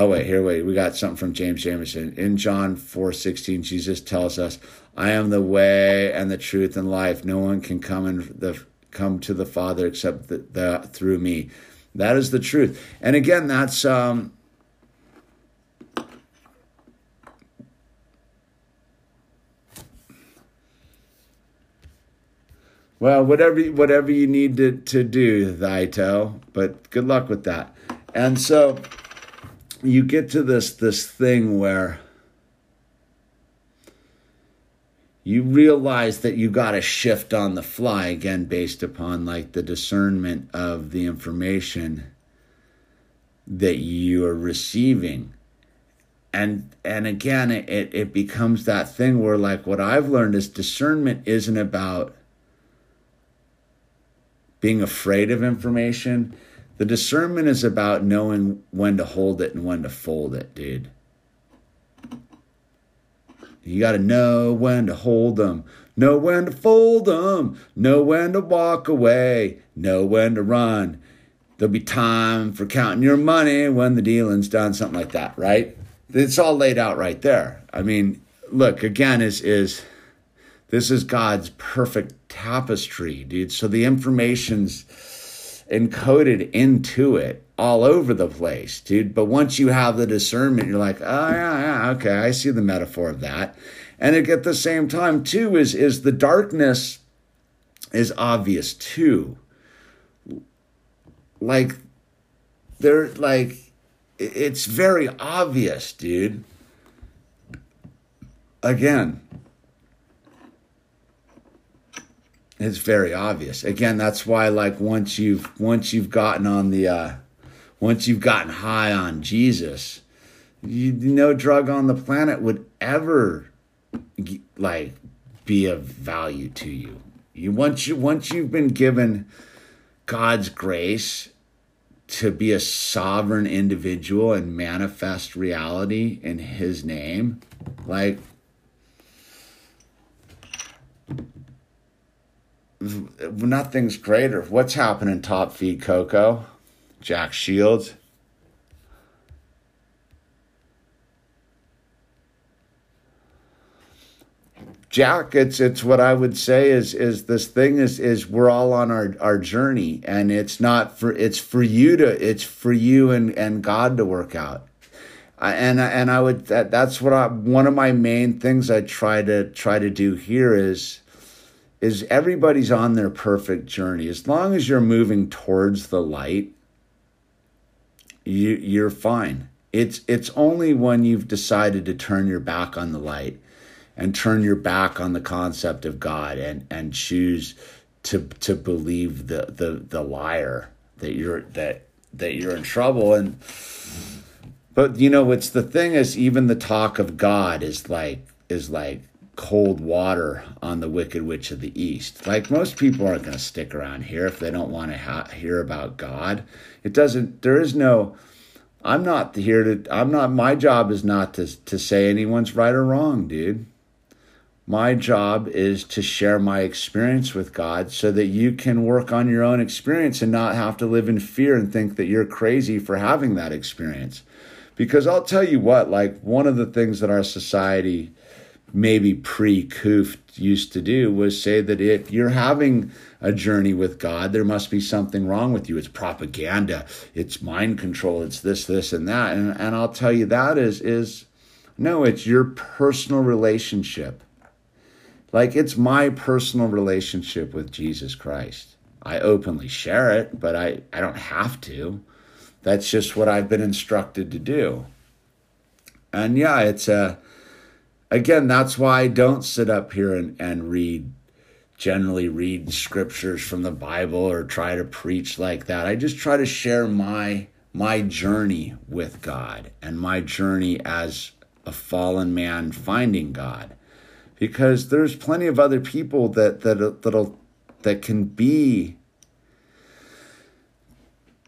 Oh, wait, here, wait. We got something from James Jameson. In John 4 16, Jesus tells us, I am the way and the truth and life. No one can come and the come to the Father except the, the through me. That is the truth. And again, that's um Well, whatever whatever you need to, to do, Thaito, but good luck with that. And so you get to this this thing where you realize that you got to shift on the fly again based upon like the discernment of the information that you are receiving and and again it, it becomes that thing where like what i've learned is discernment isn't about being afraid of information. The discernment is about knowing when to hold it and when to fold it, dude. You got to know when to hold them, know when to fold them, know when to walk away, know when to run. There'll be time for counting your money when the dealing's done, something like that, right? It's all laid out right there. I mean, look, again, is is this is God's perfect tapestry, dude. So the information's encoded into it all over the place, dude. But once you have the discernment, you're like, oh yeah, yeah, okay, I see the metaphor of that. And at the same time, too, is is the darkness is obvious too. Like they're like it's very obvious, dude. Again, it's very obvious. Again, that's why like once you've once you've gotten on the uh once you've gotten high on Jesus, you, no drug on the planet would ever like be of value to you. You once you once you've been given God's grace to be a sovereign individual and manifest reality in his name, like nothing's greater. What's happening, Top Feed Coco? Jack Shields. Jack, it's it's what I would say is is this thing is is we're all on our our journey and it's not for it's for you to it's for you and and God to work out. and and I would that, that's what I one of my main things I try to try to do here is is everybody's on their perfect journey. As long as you're moving towards the light, you, you're fine. It's it's only when you've decided to turn your back on the light and turn your back on the concept of God and and choose to to believe the the the liar that you're that that you're in trouble and but you know what's the thing is even the talk of God is like is like cold water on the Wicked Witch of the East. Like most people aren't going to stick around here if they don't want to ha- hear about God. It doesn't. There is no. I'm not here to. I'm not. My job is not to to say anyone's right or wrong, dude. My job is to share my experience with God so that you can work on your own experience and not have to live in fear and think that you're crazy for having that experience. Because I'll tell you what, like one of the things that our society maybe pre Koof used to do was say that if you're having a journey with God, there must be something wrong with you. It's propaganda, it's mind control, it's this, this, and that. And and I'll tell you that is is No, it's your personal relationship. Like it's my personal relationship with Jesus Christ. I openly share it, but I, I don't have to. That's just what I've been instructed to do. And yeah, it's a, again, that's why I don't sit up here and, and read, generally read scriptures from the Bible or try to preach like that. I just try to share my, my journey with God and my journey as a fallen man finding God. Because there's plenty of other people that, that, that'll, that can be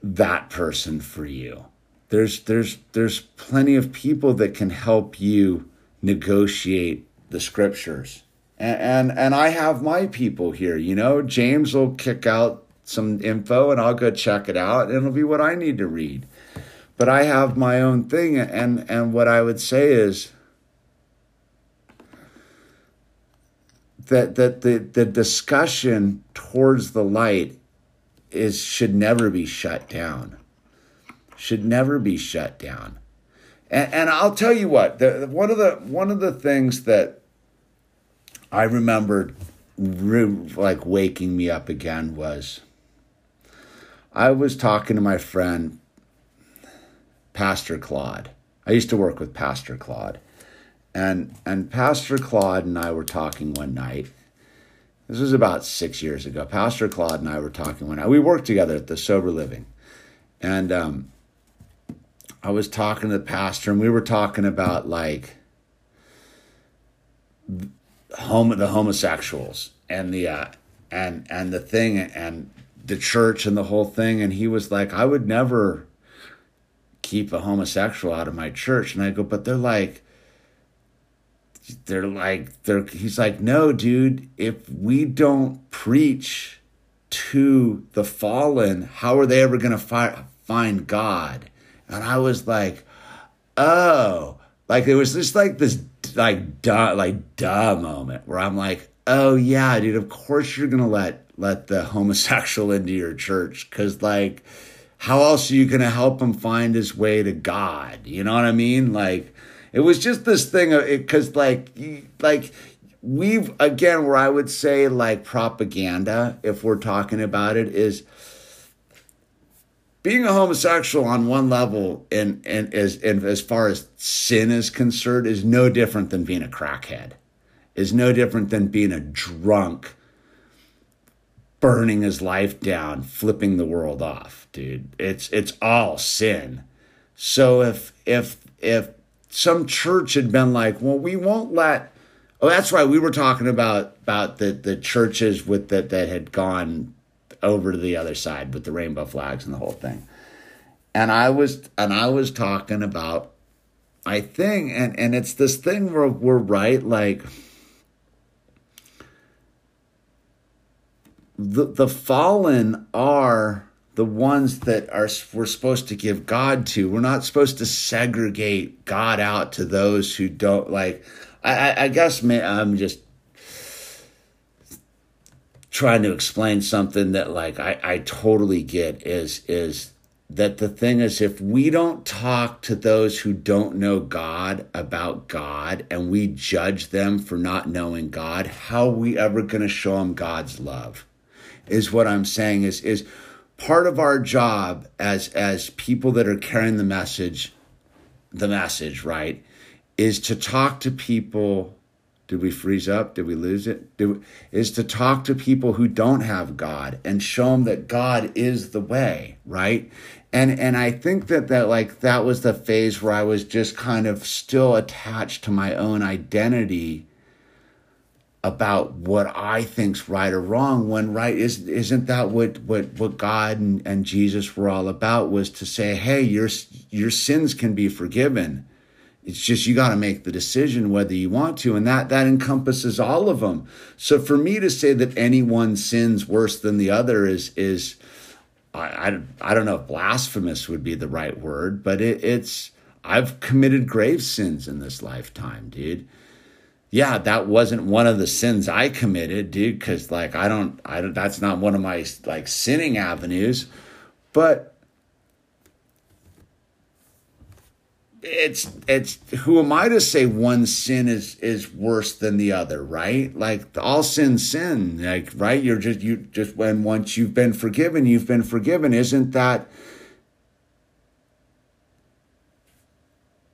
that person for you. There's there's there's plenty of people that can help you negotiate the scriptures. And, and and I have my people here, you know. James will kick out some info and I'll go check it out and it'll be what I need to read. But I have my own thing and and what I would say is that that the the discussion towards the light is should never be shut down. Should never be shut down. And, and I'll tell you what, the, one of the one of the things that I remembered like waking me up again was I was talking to my friend Pastor Claude. I used to work with Pastor Claude. And and Pastor Claude and I were talking one night this was about six years ago. Pastor Claude and I were talking one night. we worked together at the Sober Living, and um, I was talking to the pastor, and we were talking about like home the homosexuals and the uh, and and the thing and the church and the whole thing, and he was like, I would never keep a homosexual out of my church, and I go, but they're like they're like they're he's like no dude if we don't preach to the fallen how are they ever going to fi- find god and i was like oh like it was just like this like duh like duh moment where i'm like oh yeah dude of course you're to let let the homosexual into your church cuz like how else are you to help him find his way to god? You know what i mean? Like it was just this thing of it because like like we've again where I would say like propaganda if we're talking about it is being a homosexual on one level and and as and as far as sin is concerned is no different than being a crackhead is no different than being a drunk burning his life down flipping the world off dude it's it's all sin so if if if some church had been like, well, we won't let. Oh, that's right. We were talking about about the the churches with that that had gone over to the other side with the rainbow flags and the whole thing. And I was and I was talking about I think and and it's this thing where we're right like the the fallen are the ones that are we're supposed to give God to. We're not supposed to segregate God out to those who don't like. I, I guess I'm just trying to explain something that like I, I totally get is is that the thing is if we don't talk to those who don't know God about God and we judge them for not knowing God, how are we ever going to show them God's love? Is what I'm saying is is part of our job as as people that are carrying the message the message right is to talk to people did we freeze up? Did we lose it? Did is to talk to people who don't have god and show them that god is the way right? And and i think that that like that was the phase where i was just kind of still attached to my own identity about what I think's right or wrong when right is isn't that what what what God and, and Jesus were all about was to say hey your your sins can be forgiven it's just you got to make the decision whether you want to and that that encompasses all of them so for me to say that any one sins worse than the other is is I, I, I don't know if blasphemous would be the right word but it, it's I've committed grave sins in this lifetime dude yeah, that wasn't one of the sins I committed, dude, because like I don't, I don't, that's not one of my like sinning avenues. But it's it's who am I to say one sin is is worse than the other, right? Like all sin sin, like right? You're just you just when once you've been forgiven, you've been forgiven. Isn't that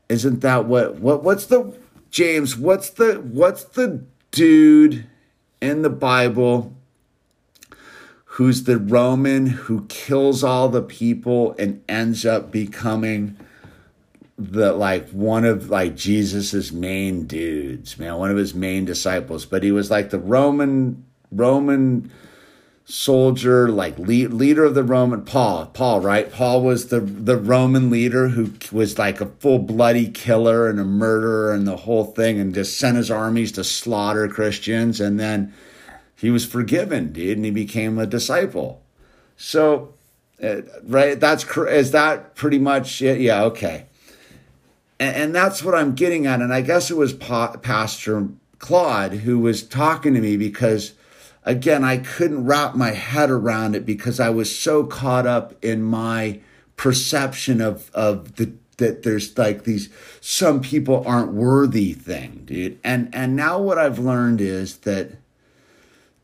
isn't that what what what's the James, what's the what's the dude in the Bible who's the Roman who kills all the people and ends up becoming the like one of like Jesus's main dudes, man, one of his main disciples. But he was like the Roman Roman soldier, like lead, leader of the Roman Paul. Paul, right? Paul was the the Roman leader who was like a full bloody killer and a murderer and the whole thing, and just sent his armies to slaughter Christians. And then he was forgiven, dude, and he became a disciple. So, uh, right? That's is that pretty much it? Yeah, okay. And, and that's what I'm getting at. And I guess it was pa- Pastor Claude who was talking to me because, again, I couldn't wrap my head around it because I was so caught up in my perception of of the that there's like these some people aren't worthy thing, dude. And and now what I've learned is that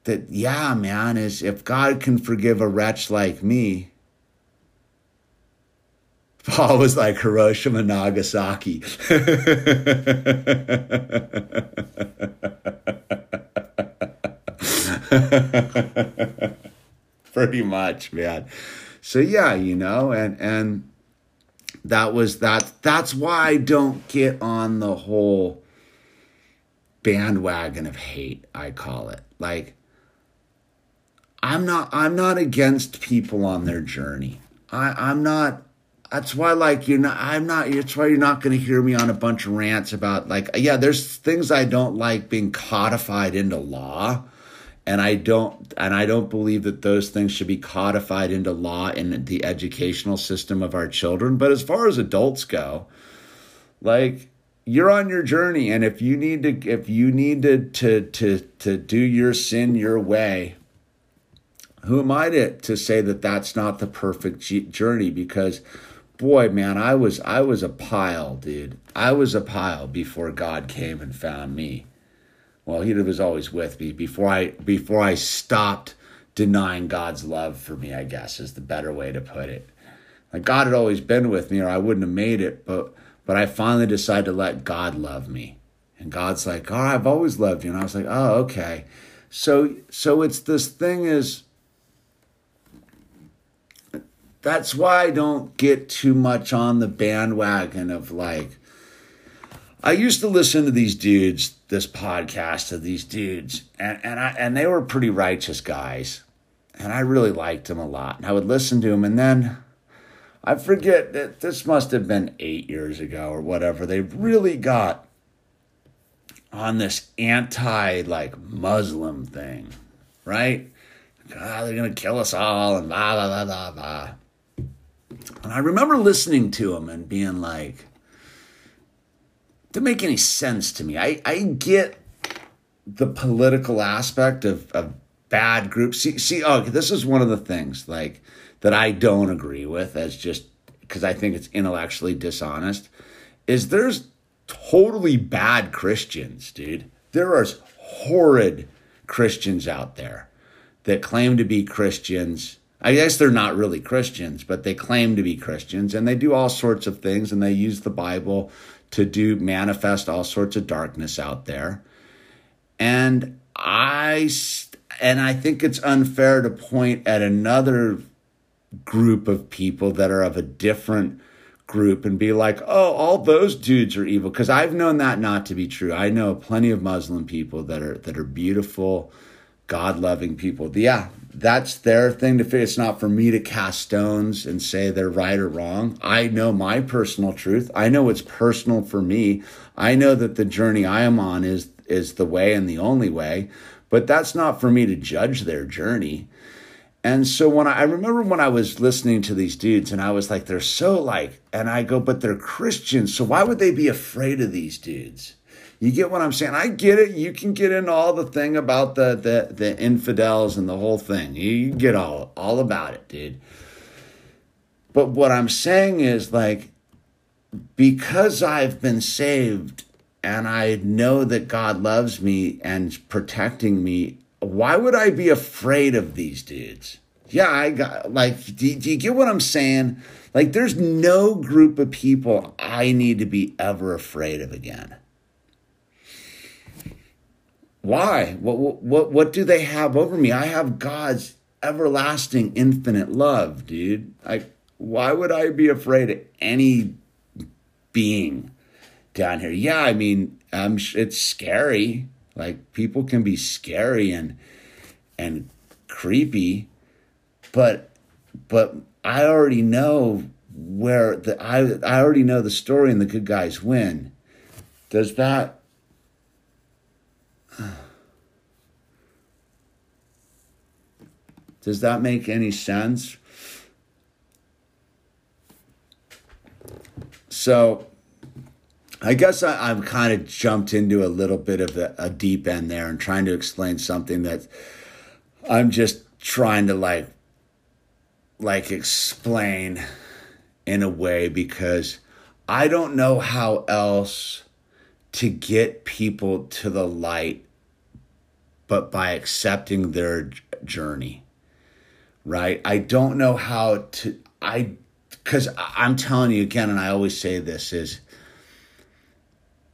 that yeah, man, is if God can forgive a wretch like me, Paul was like Hiroshima, Nagasaki. Pretty much, man. So yeah, you know, and and that was that. That's why I don't get on the whole bandwagon of hate. I call it like I'm not. I'm not against people on their journey. I, I'm not that's why like you're not i'm not that's why you're not going to hear me on a bunch of rants about like yeah there's things i don't like being codified into law and i don't and i don't believe that those things should be codified into law in the educational system of our children. But as far as adults go like you're on your journey and if you need to if you need to to to, to do your sin your way who am i to, to say that that's not the perfect journey? Because boy, man, I was I was a pile, dude. I was a pile before God came and found me. Well, he was always with me before I before I stopped denying God's love for me, I guess is the better way to put it. Like God had always been with me or I wouldn't have made it, but but I finally decided to let God love me. And God's like, "Oh, I've always loved you." And I was like, "Oh, okay." So so it's this thing is that's why I don't get too much on the bandwagon of like, I used to listen to these dudes, this podcast of these dudes, and, and I and they were pretty righteous guys. And I really liked them a lot. And I would listen to them, and then I forget that this must have been eight years ago or whatever. They really got on this anti like Muslim thing, right? God, they're gonna kill us all and blah blah blah blah blah. And I remember listening to him and being like, didn't make any sense to me. I, I get the political aspect of, of bad groups. See, see, oh, this is one of the things like that I don't agree with as just because I think it's intellectually dishonest. Is there's totally bad Christians, dude. There are horrid Christians out there that claim to be Christians I guess they're not really Christians, but they claim to be Christians and they do all sorts of things and they use the Bible to do manifest all sorts of darkness out there. And I and I think it's unfair to point at another group of people that are of a different group and be like, "Oh, all those dudes are evil." Cuz I've known that not to be true. I know plenty of Muslim people that are that are beautiful, God-loving people. Yeah, that's their thing to figure. It's not for me to cast stones and say they're right or wrong. I know my personal truth. I know it's personal for me. I know that the journey I am on is is the way and the only way, but that's not for me to judge their journey. And so when I, I remember when I was listening to these dudes and I was like, they're so like, and I go, but they're Christians. So why would they be afraid of these dudes? You get what I'm saying? I get it. You can get into all the thing about the the, the infidels and the whole thing. You get all all about it, dude. But what I'm saying is like because I've been saved and I know that God loves me and protecting me, why would I be afraid of these dudes? Yeah, I got like, do, do you get what I'm saying? Like, there's no group of people I need to be ever afraid of again. Why? What, what, what do they have over me? I have God's everlasting, infinite love, dude. Like, why would I be afraid of any being down here? Yeah, I mean, um, it's scary. Like, people can be scary and and creepy, but but I already know where the I I already know the story and the good guys win. Does that Does that make any sense? So I guess I, have kind of jumped into a little bit of a, a deep end there and trying to explain something that I'm just trying to like like explain in a way because I don't know how else to get people to the light but by accepting their journey. Right? I don't know how to I cuz I'm telling you again and I always say this is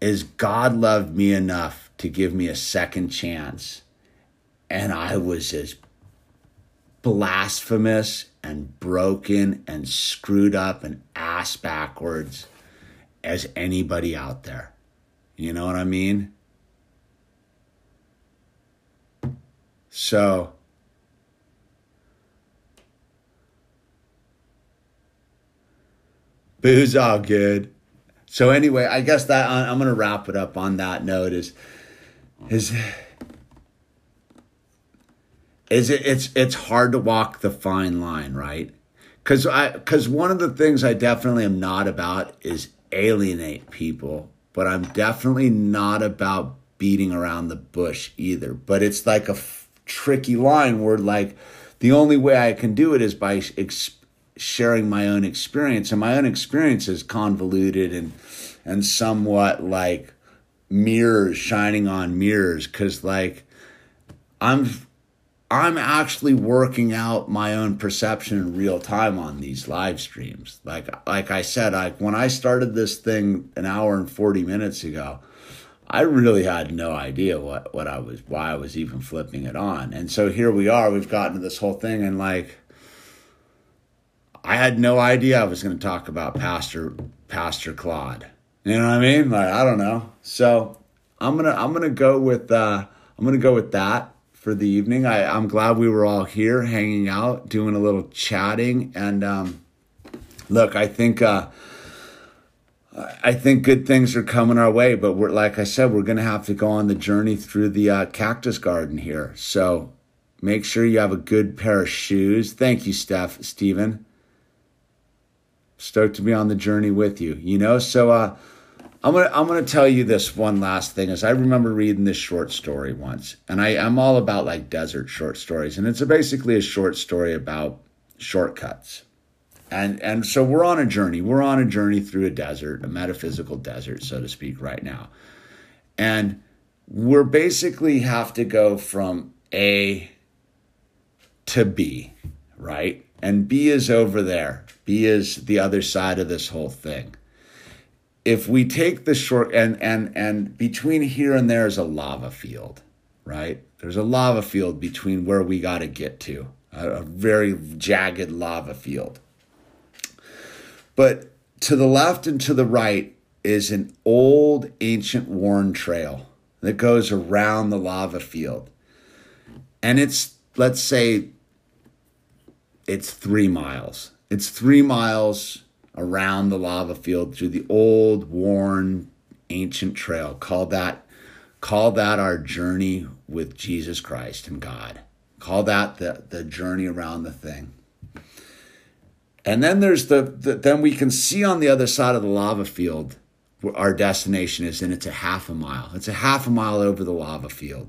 is God loved me enough to give me a second chance and I was as blasphemous and broken and screwed up and ass backwards as anybody out there. You know what I mean? So, booze all good. So anyway, I guess that I'm to wrap it up on that note is is is it it's it's hard to walk the fine line, right? Cuz I cuz one of the things I definitely am not about is alienate people, but I'm definitely not about beating around the bush either. But it's like a f- tricky line where like the only way I can do it is by ex- sharing my own experience and my own experience is convoluted and and somewhat like mirrors shining on mirrors cuz like I'm I'm actually working out my own perception in real time on these live streams. Like like I said, like when I started this thing an hour and 40 minutes ago, I really had no idea what what I was why I was even flipping it on. And so here we are, we've gotten to this whole thing and like I had no idea I was going to talk about Pastor Pastor Claude. You know what I mean? Like I don't know. So I'm gonna I'm gonna go with uh, I'm gonna go with that for the evening. I, I'm glad we were all here hanging out, doing a little chatting. And um, look, I think uh, I think good things are coming our way. But we're like I said, we're going to have to go on the journey through the uh, cactus garden here. So make sure you have a good pair of shoes. Thank you, Steph, Stephen. Stoked to be on the journey with you. You know, so uh, I'm gonna I'm gonna tell you this one last thing is I remember reading this short story once, and I I'm all about like desert short stories, and it's a, basically a short story about shortcuts, and and so we're on a journey. We're on a journey through a desert, a metaphysical desert, so to speak, right now, and we're basically have to go from A to B, right? And B is over there. B is the other side of this whole thing if we take the short and and and between here and there is a lava field, right? There's a lava field between where we got to get to, a, a very jagged lava field. But to the left and to the right is an old ancient worn trail that goes around the lava field. And it's, let's say, it's three miles. It's three miles around the lava field through the old, worn, ancient trail. Call that, call that our journey with Jesus Christ and God. Call that the, the journey around the thing. And then there's the, the then we can see on the other side of the lava field where our destination is, and it's a half a mile. It's a half a mile over the lava field.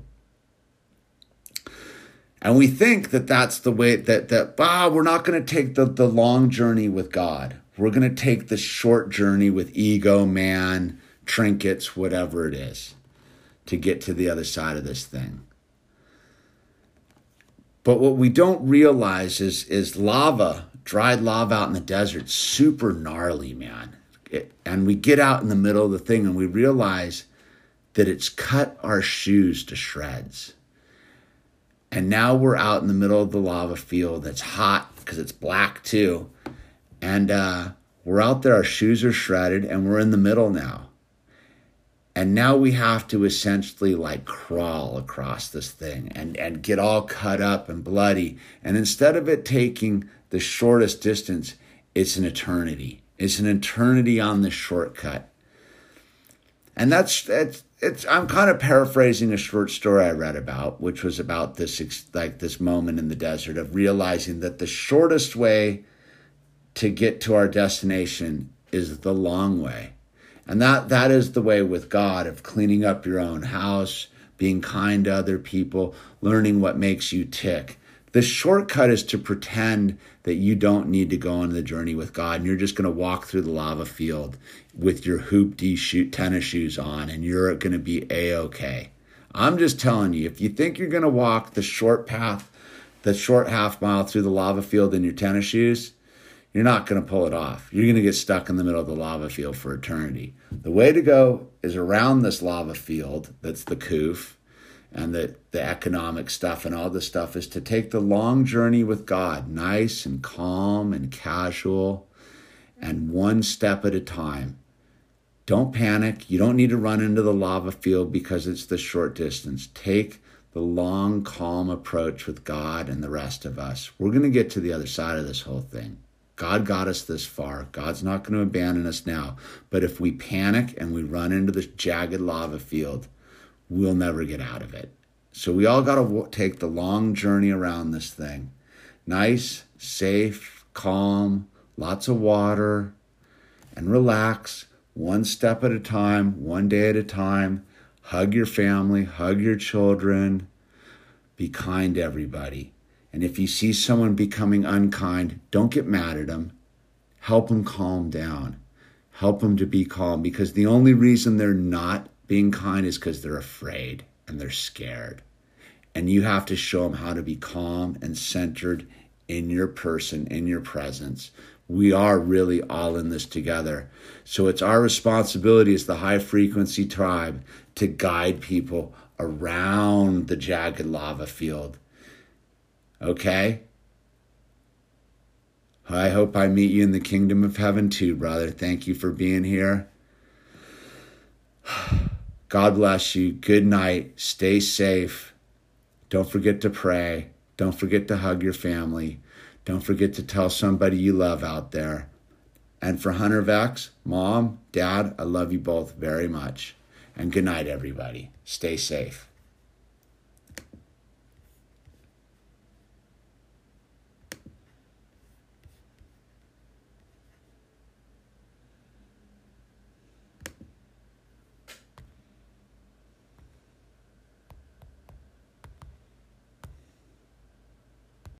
And we think that that's the way that that ah, we're not going to take the, the long journey with God We're going to take the short journey with ego, man, trinkets, whatever it is, to get to the other side of this thing. But what we don't realize is, is lava, dried lava out in the desert, super gnarly, man. It, and we get out in the middle of the thing and we realize that it's cut our shoes to shreds. And now we're out in the middle of the lava field that's hot because it's black too. And uh, we're out there, our shoes are shredded, and we're in the middle now. And now we have to essentially like crawl across this thing and, and get all cut up and bloody. And instead of it taking the shortest distance, it's an eternity. It's an eternity on the shortcut. And that's, that's it's I'm kind of paraphrasing a short story I read about, which was about this like this moment in the desert of realizing that the shortest way to get to our destination is the long way. And that that is the way with God of cleaning up your own house, being kind to other people, learning what makes you tick. The shortcut is to pretend that you don't need to go on the journey with God and you're just going to walk through the lava field with your hoopty shoot tennis shoes on and you're going to be a okay. I'm just telling you, if you think you're going to walk the short path, the short half mile through the lava field in your tennis shoes, you're not going to pull it off. You're going to get stuck in the middle of the lava field for eternity. The way to go is around this lava field that's the COVID and the, the economic stuff and all this stuff is to take the long journey with God, nice and calm and casual and one step at a time. Don't panic. You don't need to run into the lava field because it's the short distance. Take the long, calm approach with God and the rest of us. We're going to get to the other side of this whole thing. God got us this far. God's not going to abandon us now. But if we panic and we run into this jagged lava field, we'll never get out of it. So we all got to take the long journey around this thing. Nice, safe, calm, lots of water, and relax one step at a time, one day at a time. Hug your family, hug your children. Be kind to everybody. And if you see someone becoming unkind, don't get mad at them. Help them calm down. Help them to be calm because the only reason they're not being kind is because they're afraid and they're scared. And you have to show them how to be calm and centered in your person, in your presence. We are really all in this together. So it's our responsibility as the high frequency tribe to guide people around the jagged lava field Okay? I hope I meet you in the kingdom of heaven too, brother. Thank you for being here. God bless you. Good night. Stay safe. Don't forget to pray. Don't forget to hug your family. Don't forget to tell somebody you love out there. And for Hunter Vex, mom, dad, I love you both very much. And good night, everybody. Stay safe.